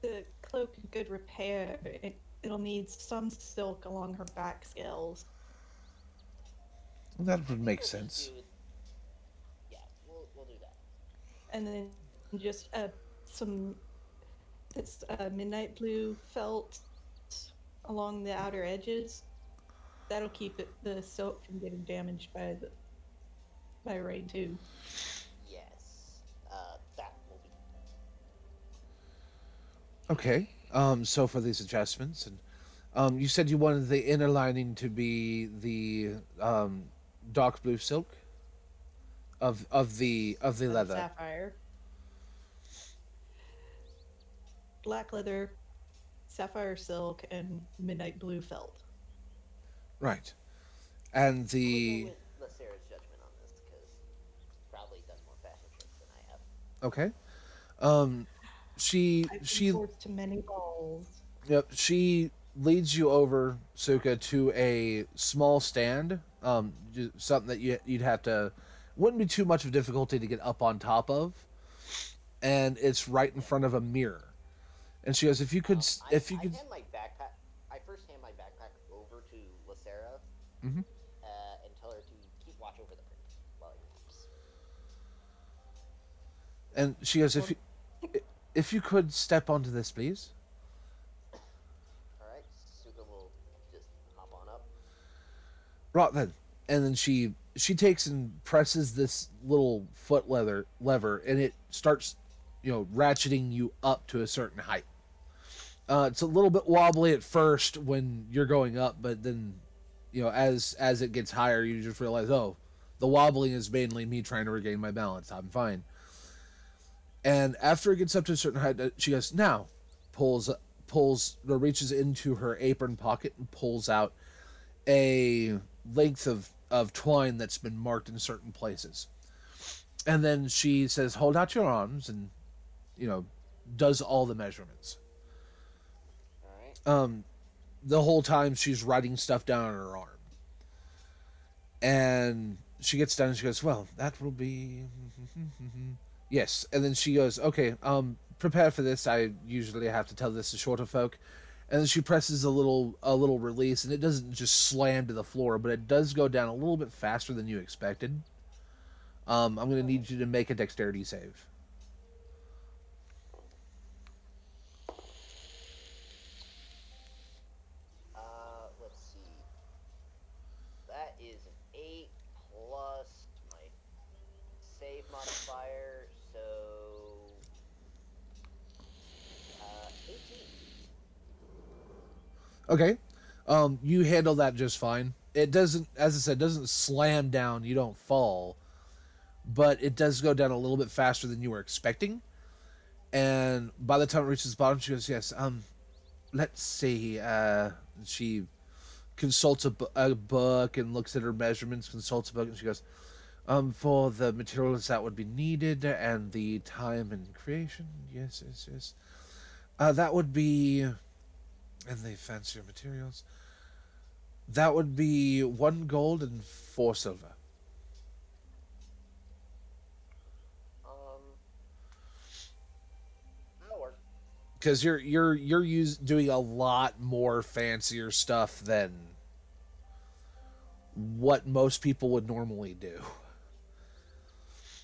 the cloak in good repair, it, it'll need some silk along her back scales. That would make sense. Yeah, we'll we'll do that. and then just uh, some this uh, midnight blue felt along the outer edges. That'll keep it, the silk from getting damaged by the by rain too. Yes. Uh, that will be. Okay. Um, so for these adjustments, and um, you said you wanted the inner lining to be the um, dark blue silk of of the of the leather. sapphire, black leather, sapphire silk, and midnight blue felt. Right. And the go with Lacera's judgment on this because probably done more fashion tricks than I have. okay. Um, she she forced to many balls. Yep, she leads you over, Suka, to a small stand. Um, ju- something that you you'd have to wouldn't be too much of difficulty to get up on top of, and it's right in front of a mirror. And she goes, "If you could, Um, s I, if you I could, hand my backpack. I first hand my backpack over to Lacera Mhm. uh, and tell her to keep watch over the prince while he naps. and she goes, if you, if you could step onto this, please." All right, Suga will just hop on up. Right then, and then she she takes and presses this little foot leather lever, and it starts, you know, ratcheting you up to a certain height. Uh, it's a little bit wobbly at first when you're going up, but then, you know, as as it gets higher, you just realize, oh, the wobbling is mainly me trying to regain my balance. I'm fine. And after it gets up to a certain height, uh, she goes, now, pulls pulls or reaches into her apron pocket and pulls out a length of, of twine that's been marked in certain places. And then she says, Hold out your arms and, you know, does all the measurements. All right. Um, the whole time she's writing stuff down on her arm. And she gets done and she goes, Well, that will be. [LAUGHS] [LAUGHS] yes. And then she goes, Okay, um, prepare for this. I usually have to tell this to shorter folk. And then she presses a little a little release and it doesn't just slam to the floor, but it does go down a little bit faster than you expected. Um, I'm gonna need you to make a dexterity save. Uh, let's see. That is an eight plus my save modifier, so uh, eighteen. Okay. Um, you handle that just fine. It doesn't, as I said, doesn't slam down. You don't fall, but it does go down a little bit faster than you were expecting. And by the time it reaches the bottom, she goes, "Yes. Um, let's see." Uh, she consults a, bu- a book and looks at her measurements. Consults a book, and she goes, "Um, for the materials that would be needed and the time and creation, yes, yes, yes. Uh, that would be." And the fancier materials. That would be one gold and four silver. Um, that'll work. Because you're you're you're use, doing a lot more fancier stuff than what most people would normally do.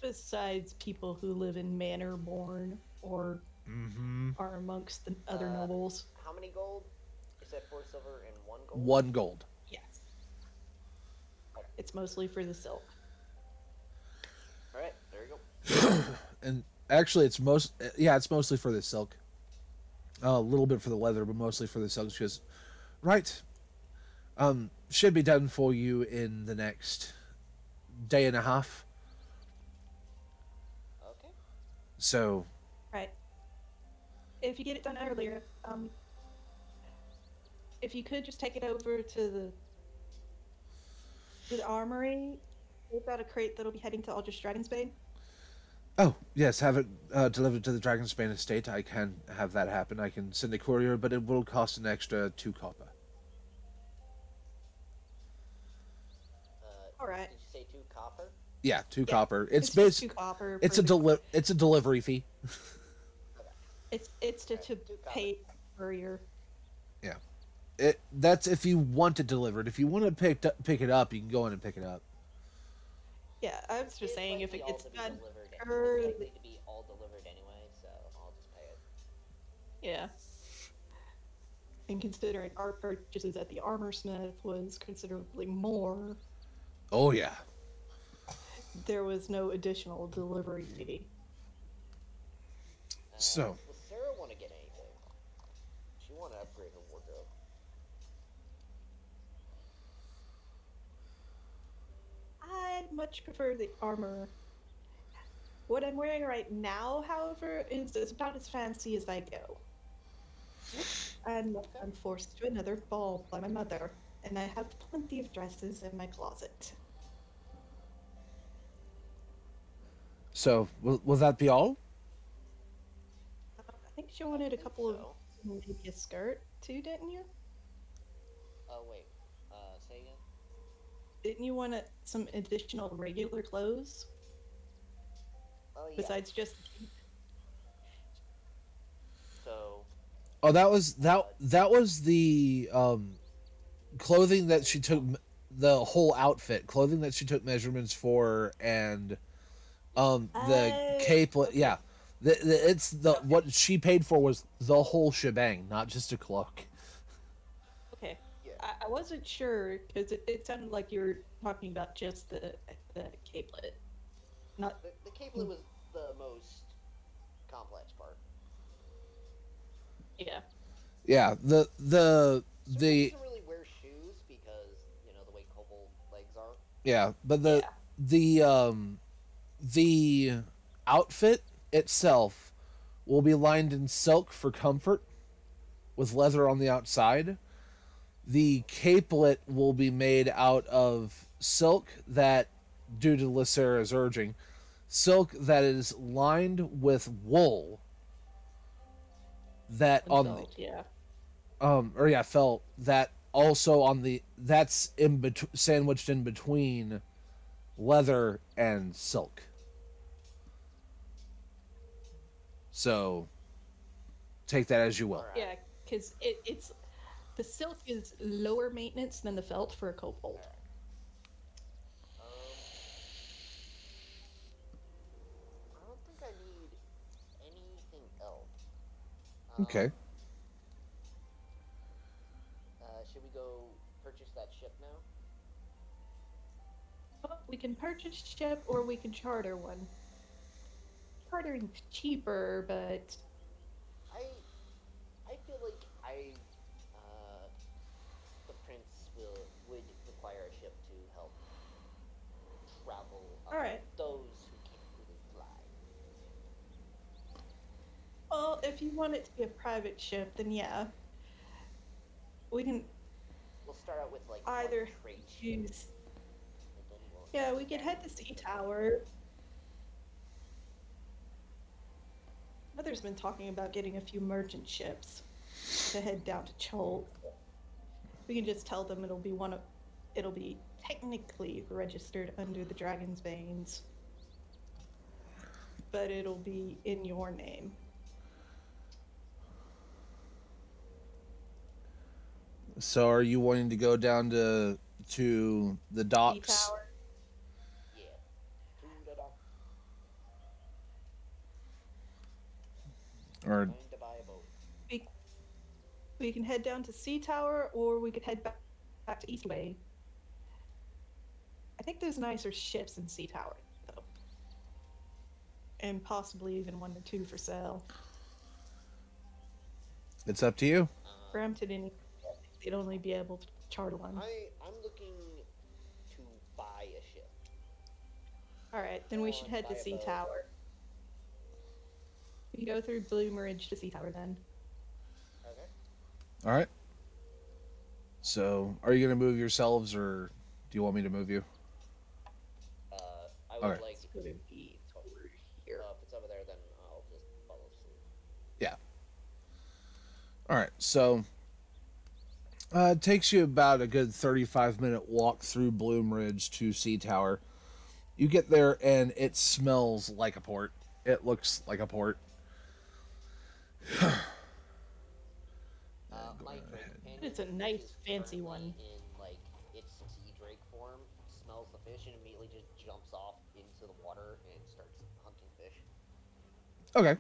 Besides people who live in Manor-born or Mm-hmm. are amongst the other Uh, nobles. How many gold? You said four silver and one gold. One gold. Yes. It's mostly for the silk. All right, there you go. [COUGHS] and actually, it's most yeah, it's mostly for the silk. a little bit for the leather, but mostly for the silk. She goes, right. Um, should be done for you in the next day and a half. Okay. So Right. If you get it done earlier, um, if you could just take it over to the to the armory, they've got a crate that'll be heading to Aldrich Dragonsbane. Oh, yes, have it uh, delivered to the Dragonsbane estate. I can have that happen. I can send a courier, but it will cost an extra two copper. Uh, All right. Did you say two copper? Yeah, two Yeah, copper. It's just basic. two copper. It's a the- deli- It's a delivery fee. [LAUGHS] It's it's to, to two pay for your. It that's if you want it delivered. If you want to pick pick it up, you can go in and pick it up. Yeah, I was just It's saying if it gets to be done it's early. to be all delivered anyway, so I'll just pay it. Yeah. And considering our purchases at the armor smith was considerably more, Oh yeah. there was no additional delivery fee. Uh, So- Does Sarah want to get anything? She want to upgrade her wardrobe. I'd much prefer the armor. What I'm wearing right now, however, is, is about as fancy as I go. And I'm forced to another ball by my mother, and I have plenty of dresses in my closet. So will, will that be all? Uh, I think she wanted a couple of maybe a skirt too, didn't you? Oh wait. Say again. Didn't you want a, some additional regular clothes Oh yeah. besides just? So Oh, that was that that was the um, clothing that she took the whole outfit, clothing that she took measurements for, and um, the Oh, cape. Yeah, the, the, it's the what she paid for was the whole shebang, not just a cloak. Okay, yeah. I, I wasn't sure because it, it sounded like you were talking about just the the capelet, not The, the capelet was the most complex part. yeah. Yeah, the the Sarah the doesn't really wear shoes because you know the way kobold legs are. yeah, but the the um the outfit itself will be lined in silk for comfort with leather on the outside. The capelet will be made out of silk that due to Lysera's urging, silk that is lined with wool that on the, yeah. um or yeah felt that also on the that's in between sandwiched in between leather and silk. So take that as you will. Yeah, because it, it's the silk is lower maintenance than the felt for a kobold. Um, I don't think I need anything else. Um, okay Uh, should we go purchase that ship now? Well, we can purchase ship or we can charter one. Chartering's cheaper, but I I feel like I uh, the prince will would require a ship to help travel uh, Alright. those who can't really fly. well, if you want it to be a private ship, then yeah, we can We'll start out with like Either one trade ship, use. and then we'll Yeah, we could head to Sea Tower. Mother's been talking about getting a few merchant ships to head down to Chol. We can just tell them it'll be one of, it'll be technically registered under the Dragonsbanes, but it'll be in your name. so are you wanting to go down to to the docks yeah. To the dock, or going to buy a boat. We, we can head down to Sea Tower, or we could head back, back to Eastway. I think there's nicer ships in Sea Tower, though. and possibly even one or two for sale. It's up to you. Brampton, any, they'd only be able to charter one. I I'm looking to buy a ship. All right, then we should head to Sea. Tower. We can go through Bloomridge to Sea Tower then. Okay. All right. So, are you going to move yourselves, or do you want me to move you? I would Alright. like. Gonna be over here. Uh, if it's over there, then I'll just follow suit. All right. So, uh, it takes you about a good 35 minute walk through Bloomridge to Sea Tower. You get there, and it smells like a port. It looks like a port. [SIGHS] Uh, my ahead. drake companion, It's a nice, fancy one. In like its sea drake form, smells the fish and immediately just jumps off into the water and starts hunting fish. Okay.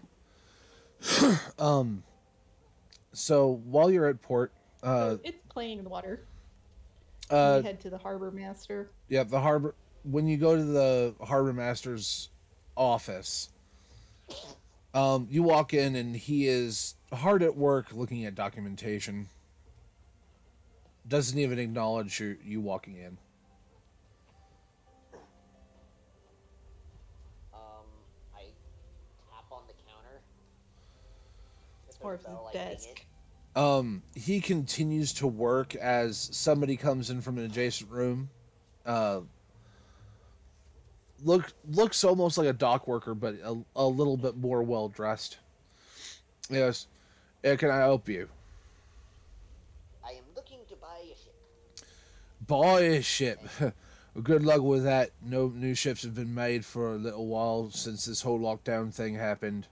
[CLEARS THROAT] um. So while you're at port, uh, it's playing in the water. uh, we head to the harbor master. Yeah, the harbor. When you go to the harbor master's office, um, you walk in and he is hard at work looking at documentation. Doesn't even acknowledge you, you walking in. If Or there's the bell, I ding desk. Um, he continues to work as somebody comes in from an adjacent room. Uh, look looks almost like a dock worker, but a, a little bit more well dressed. Yes, yeah, can I help you? I am looking to buy a ship. Buy a ship. [LAUGHS] Good luck with that. No new ships have been made for a little while since this whole lockdown thing happened.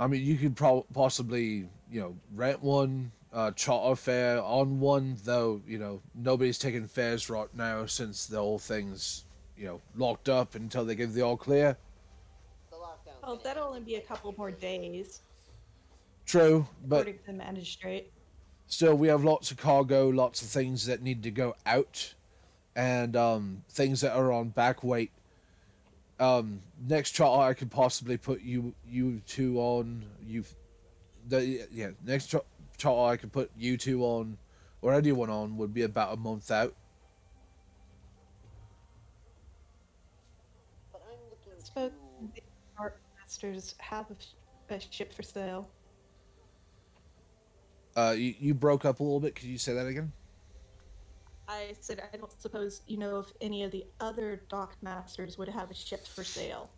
I mean, you could pro- possibly, you know, rent one, uh, charter fare on one, though, you know, nobody's taking fares right now since the whole thing's, you know, locked up until they give the all clear. The lockdown. Oh, that'll only be a couple more days, True, but according to the magistrate. still we have lots of cargo lots of things that need to go out and um, things that are on back weight um, next charter i could possibly put you you two on you the yeah next char- charter i could put you two on or anyone on would be about a month out But I'm looking Spoke to. the harbor masters have a, sh- a ship for sale. uh, you, you broke up a little bit could you say that again I said I don't suppose you know if any of the other dock masters would have a ship for sale.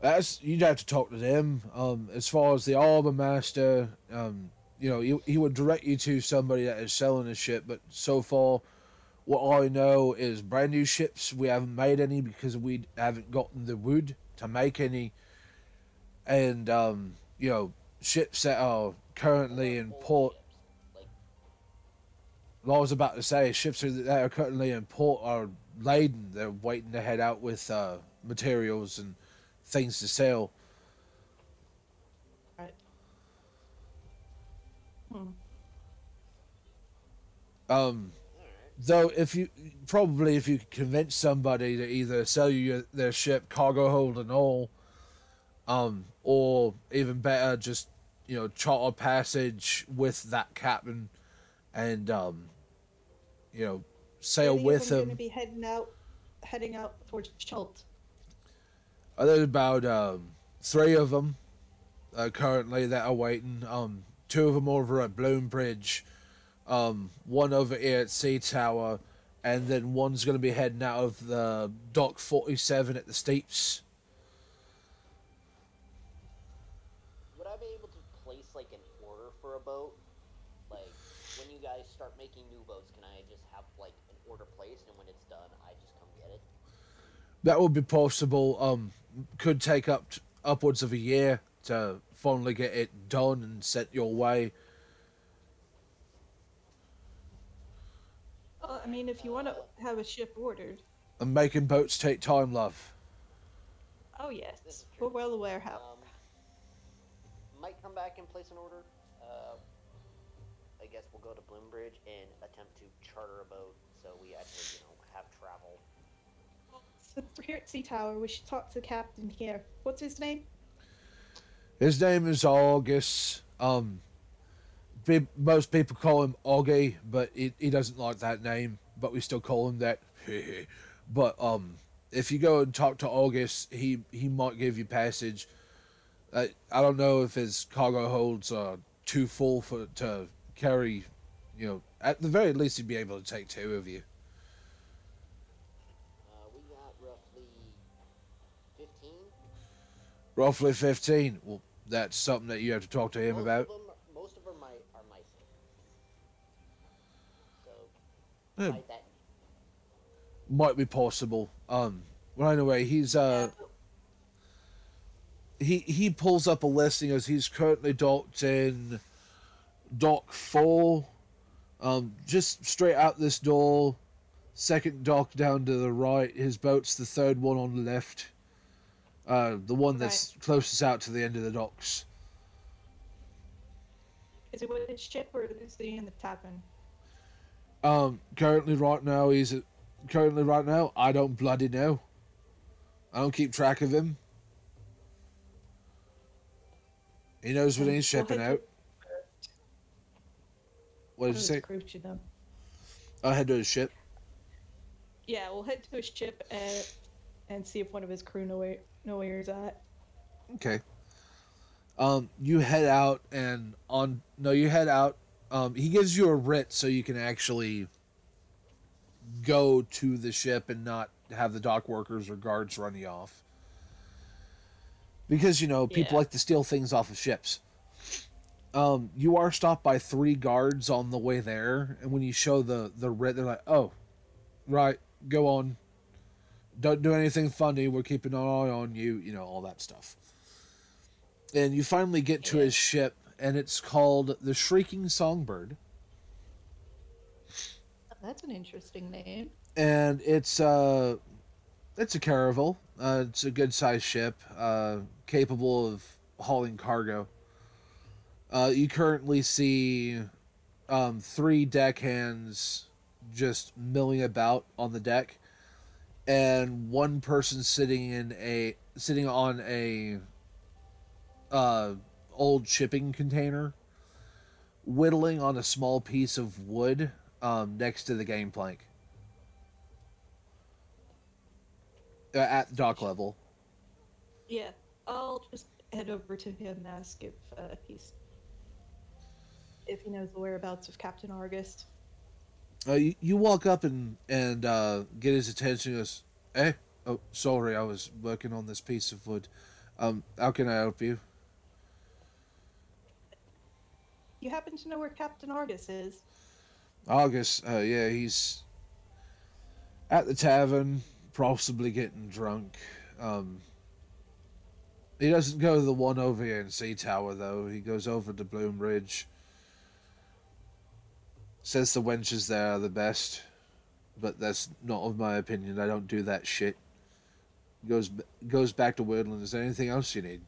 That's you'd have to talk to them. Um, as far as the Arbor Master, um, you know, he, he would direct you to somebody that is selling a ship. But so far, what I know is brand new ships. We haven't made any because we haven't gotten the wood to make any. And um, you know, ships that are currently in port. Like, I was about to say, ships are- that are currently in port are laden. They're waiting to head out with uh, materials and things to sell. Right. Hmm. Um, though, if you probably if you could convince somebody to either sell you your, their ship, cargo hold and all, um, or even better, just you know charter passage with that captain, and um, you know sail Any of with them him. Going to be heading out, heading out towards Schult. Uh, There's about um, three of them uh, currently that are waiting. Um, two of them over at Bloomridge, um, one over here at Sea Tower, and then one's going to be heading out of the Dock 47 at the Steeps. would I be able to place like an order for a boat? Like, when you guys start making new boats, can I just have like an order placed, and when it's done, I just come get it? That would be possible. Um, could take up t- upwards of a year to finally get it done and set your way. Well, I mean, if you want to have a ship ordered. And making boats take time, love. Oh yes, we're well aware how. Um, might come back and place an order. Uh, I guess we'll go to Bloomridge and attempt to charter a boat so we actually, you know, have travel. So we're here at Sea Tower. We should talk to the captain here. What's his name? His name is August. Um, pe- most people call him Augie, but he, he doesn't like that name. But we still call him that. [LAUGHS] but um, if you go and talk to August, he he might give you passage. I I don't know if his cargo holds uh too full for to carry. You know, at the very least, he'd be able to take two of you. Uh, we got roughly 15. Roughly fifteen. Well, that's something that you have to talk to him most about. Of them, most of them are, are Mycen. So, Yeah. that. might be possible. Um, well, anyway, he's uh, he he pulls up a listing as he's currently docked in dock four, um, just straight out this door. Second dock down to the right. His boat's the third one on the left. Uh, the one that's closest out to the end of the docks. Is it with his ship or is he in the tavern? Um, currently right now he's at, currently right now I don't bloody know. I don't keep track of him. He knows when he's shipping out. To- What did you say? crew should know. I head to his ship. Yeah, we'll head to his ship and, and see if one of his crew know where know where he's at. Okay. Um, you head out and on no, you head out. Um, he gives you a writ so you can actually go to the ship and not have the dock workers or guards run you off. Because you know people Yeah. like to steal things off of ships. Um, you are stopped by three guards on the way there, and when you show the the writ, they're like, "Oh, right, go on. Don't do anything funny. We're keeping an eye on you. You know all that stuff." and you finally get to Yeah. his ship and it's called the shrieking songbird That's an interesting name. and it's uh it's a caravel uh, it's a good sized ship uh, capable of hauling cargo uh, you currently see um, three deckhands just milling about on the deck and one person sitting in a sitting on a uh, old shipping container whittling on a small piece of wood um, next to the gangplank uh, at dock level. Yeah, I'll just head over to him and ask if uh, he's if he knows the whereabouts of Captain Argus. Uh, you, you walk up and and uh, get his attention. He goes, "Hey, oh, sorry, I was working on this piece of wood. Um, how can I help you?" You happen to know where Captain Argus is? August, uh, yeah, he's at the tavern, possibly getting drunk. Um, he doesn't go to the one over here in Sea Tower, though. He goes over to Bloomridge. Says the wenches there are the best, but that's not of my opinion. I don't do that shit. Goes goes back to Woodland. Is there anything else you need?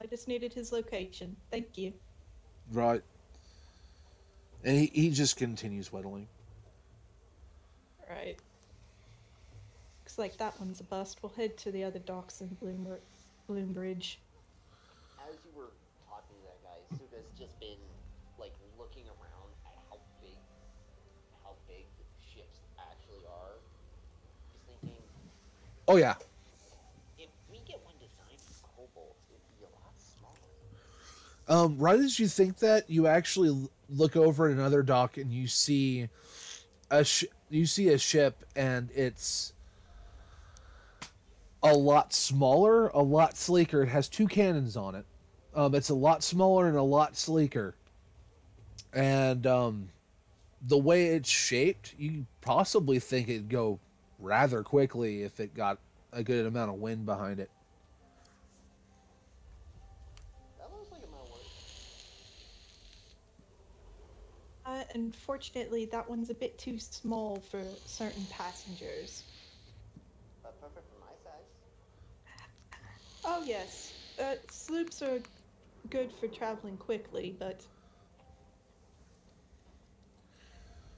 I just needed his location. Thank you. Right. And he, he just continues whittling. Right. Looks like that one's a bust. We'll head to the other docks in Bloomber- Bloomridge. Oh yeah, if we get one designed for it'd be a lot smaller. Um, right as you think that, you actually look over at another dock and you see a sh- you see a ship and it's a lot smaller, a lot sleeker. It has two cannons on it. Um, it's a lot smaller and a lot sleeker. And um, the way it's shaped, you possibly think it'd go rather quickly if it got a good amount of wind behind it. That looks like it might work. Uh, unfortunately, that one's a bit too small for certain passengers. But perfect for my size. Oh, yes. Uh, sloops are good for traveling quickly, but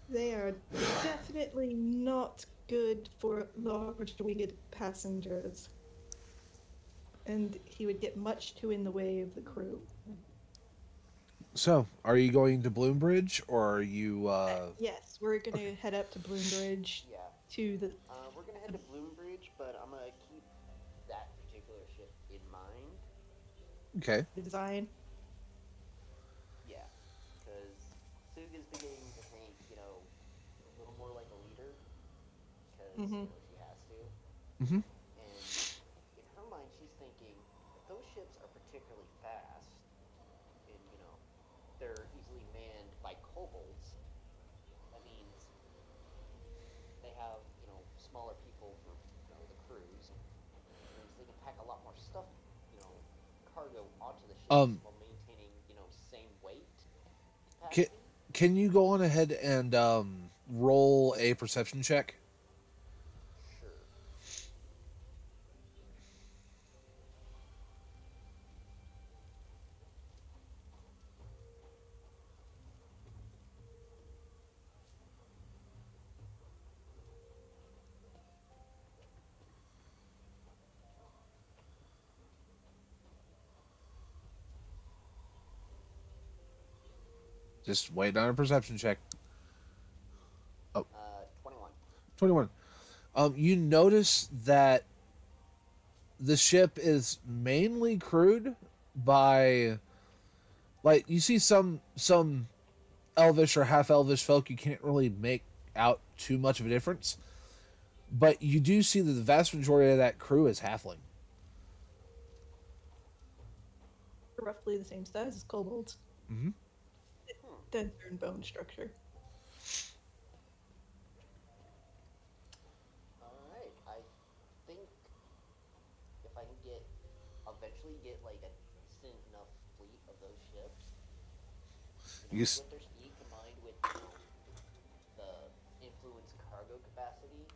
they are definitely not good for large winged passengers. And he would get much too in the way of the crew. So, are you going to Bloomridge or are you uh Yes, we're gonna head up to Bloomridge Yeah. to the. Uh, we're gonna head to Bloomridge, but I'm gonna keep that particular ship in mind. okay. The design. Yeah, because Suga's beginning to think, you know, a little more like a leader, Mhm. know, she has to. Mhm. And in her mind, she's thinking, if those ships are particularly fast, and you know, they're easily manned by kobolds, that means they have, you know, smaller people for you know the crews. Means they can pack a lot more stuff, you know, cargo onto the ships Um, while maintaining, you know, same weight. Can, can you go on ahead and um roll a perception check? Just wait on a perception check. Uh, 21. 21. Um, you notice that the ship is mainly crewed by like you see some some elvish or half elvish folk you can't really make out too much of a difference but you do see that the vast majority of that crew is halfling roughly the same size as kobolds. Mhm. Denser and bone structure. Alright, I think if I can get, eventually get like a decent enough fleet of those ships, you know, You s- with their speed combined with, you know, the influence cargo capacity,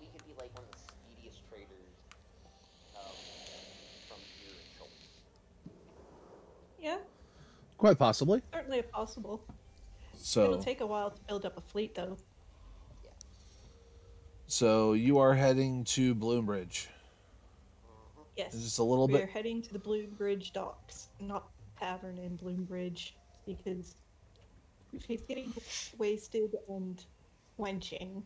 we could be like one of the speediest traders um, from here in Schultz. Yeah, quite possibly certainly possible. so It'll take a while to build up a fleet, though. so you are heading to Bloomridge Yes. is this a little bit? we are heading to the Bloomridge docks, not tavern in Bloomridge, because if he's getting wasted and wenching.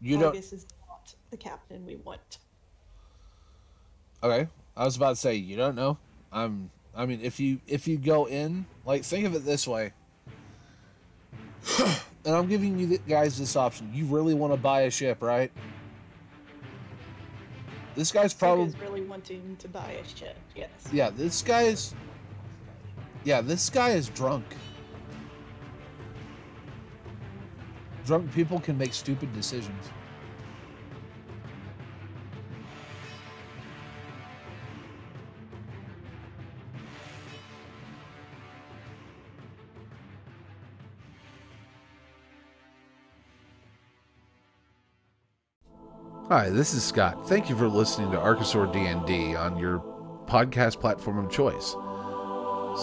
you don't August is not the captain we want. Okay, I was about to say you don't know. I'm. I mean, if you if you go in, like, think of it this way. [CLEARS THROAT] and I'm giving you guys this option. You really want to buy a ship, right? This guy's probably really wanting to buy a ship. Yes. yeah. This guy's yeah. This guy is drunk. Drunk people can make stupid decisions. Hi, this is Scott. Thank you for listening to Archosaur D&D on your podcast platform of choice.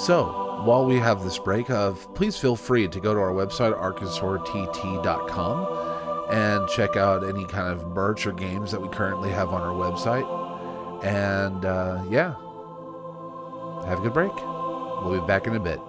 So, while we have this break of, please feel free to go to our website archosaurtt.com and check out any kind of merch or games that we currently have on our website. And uh, yeah, have a good break. We'll be back in a bit.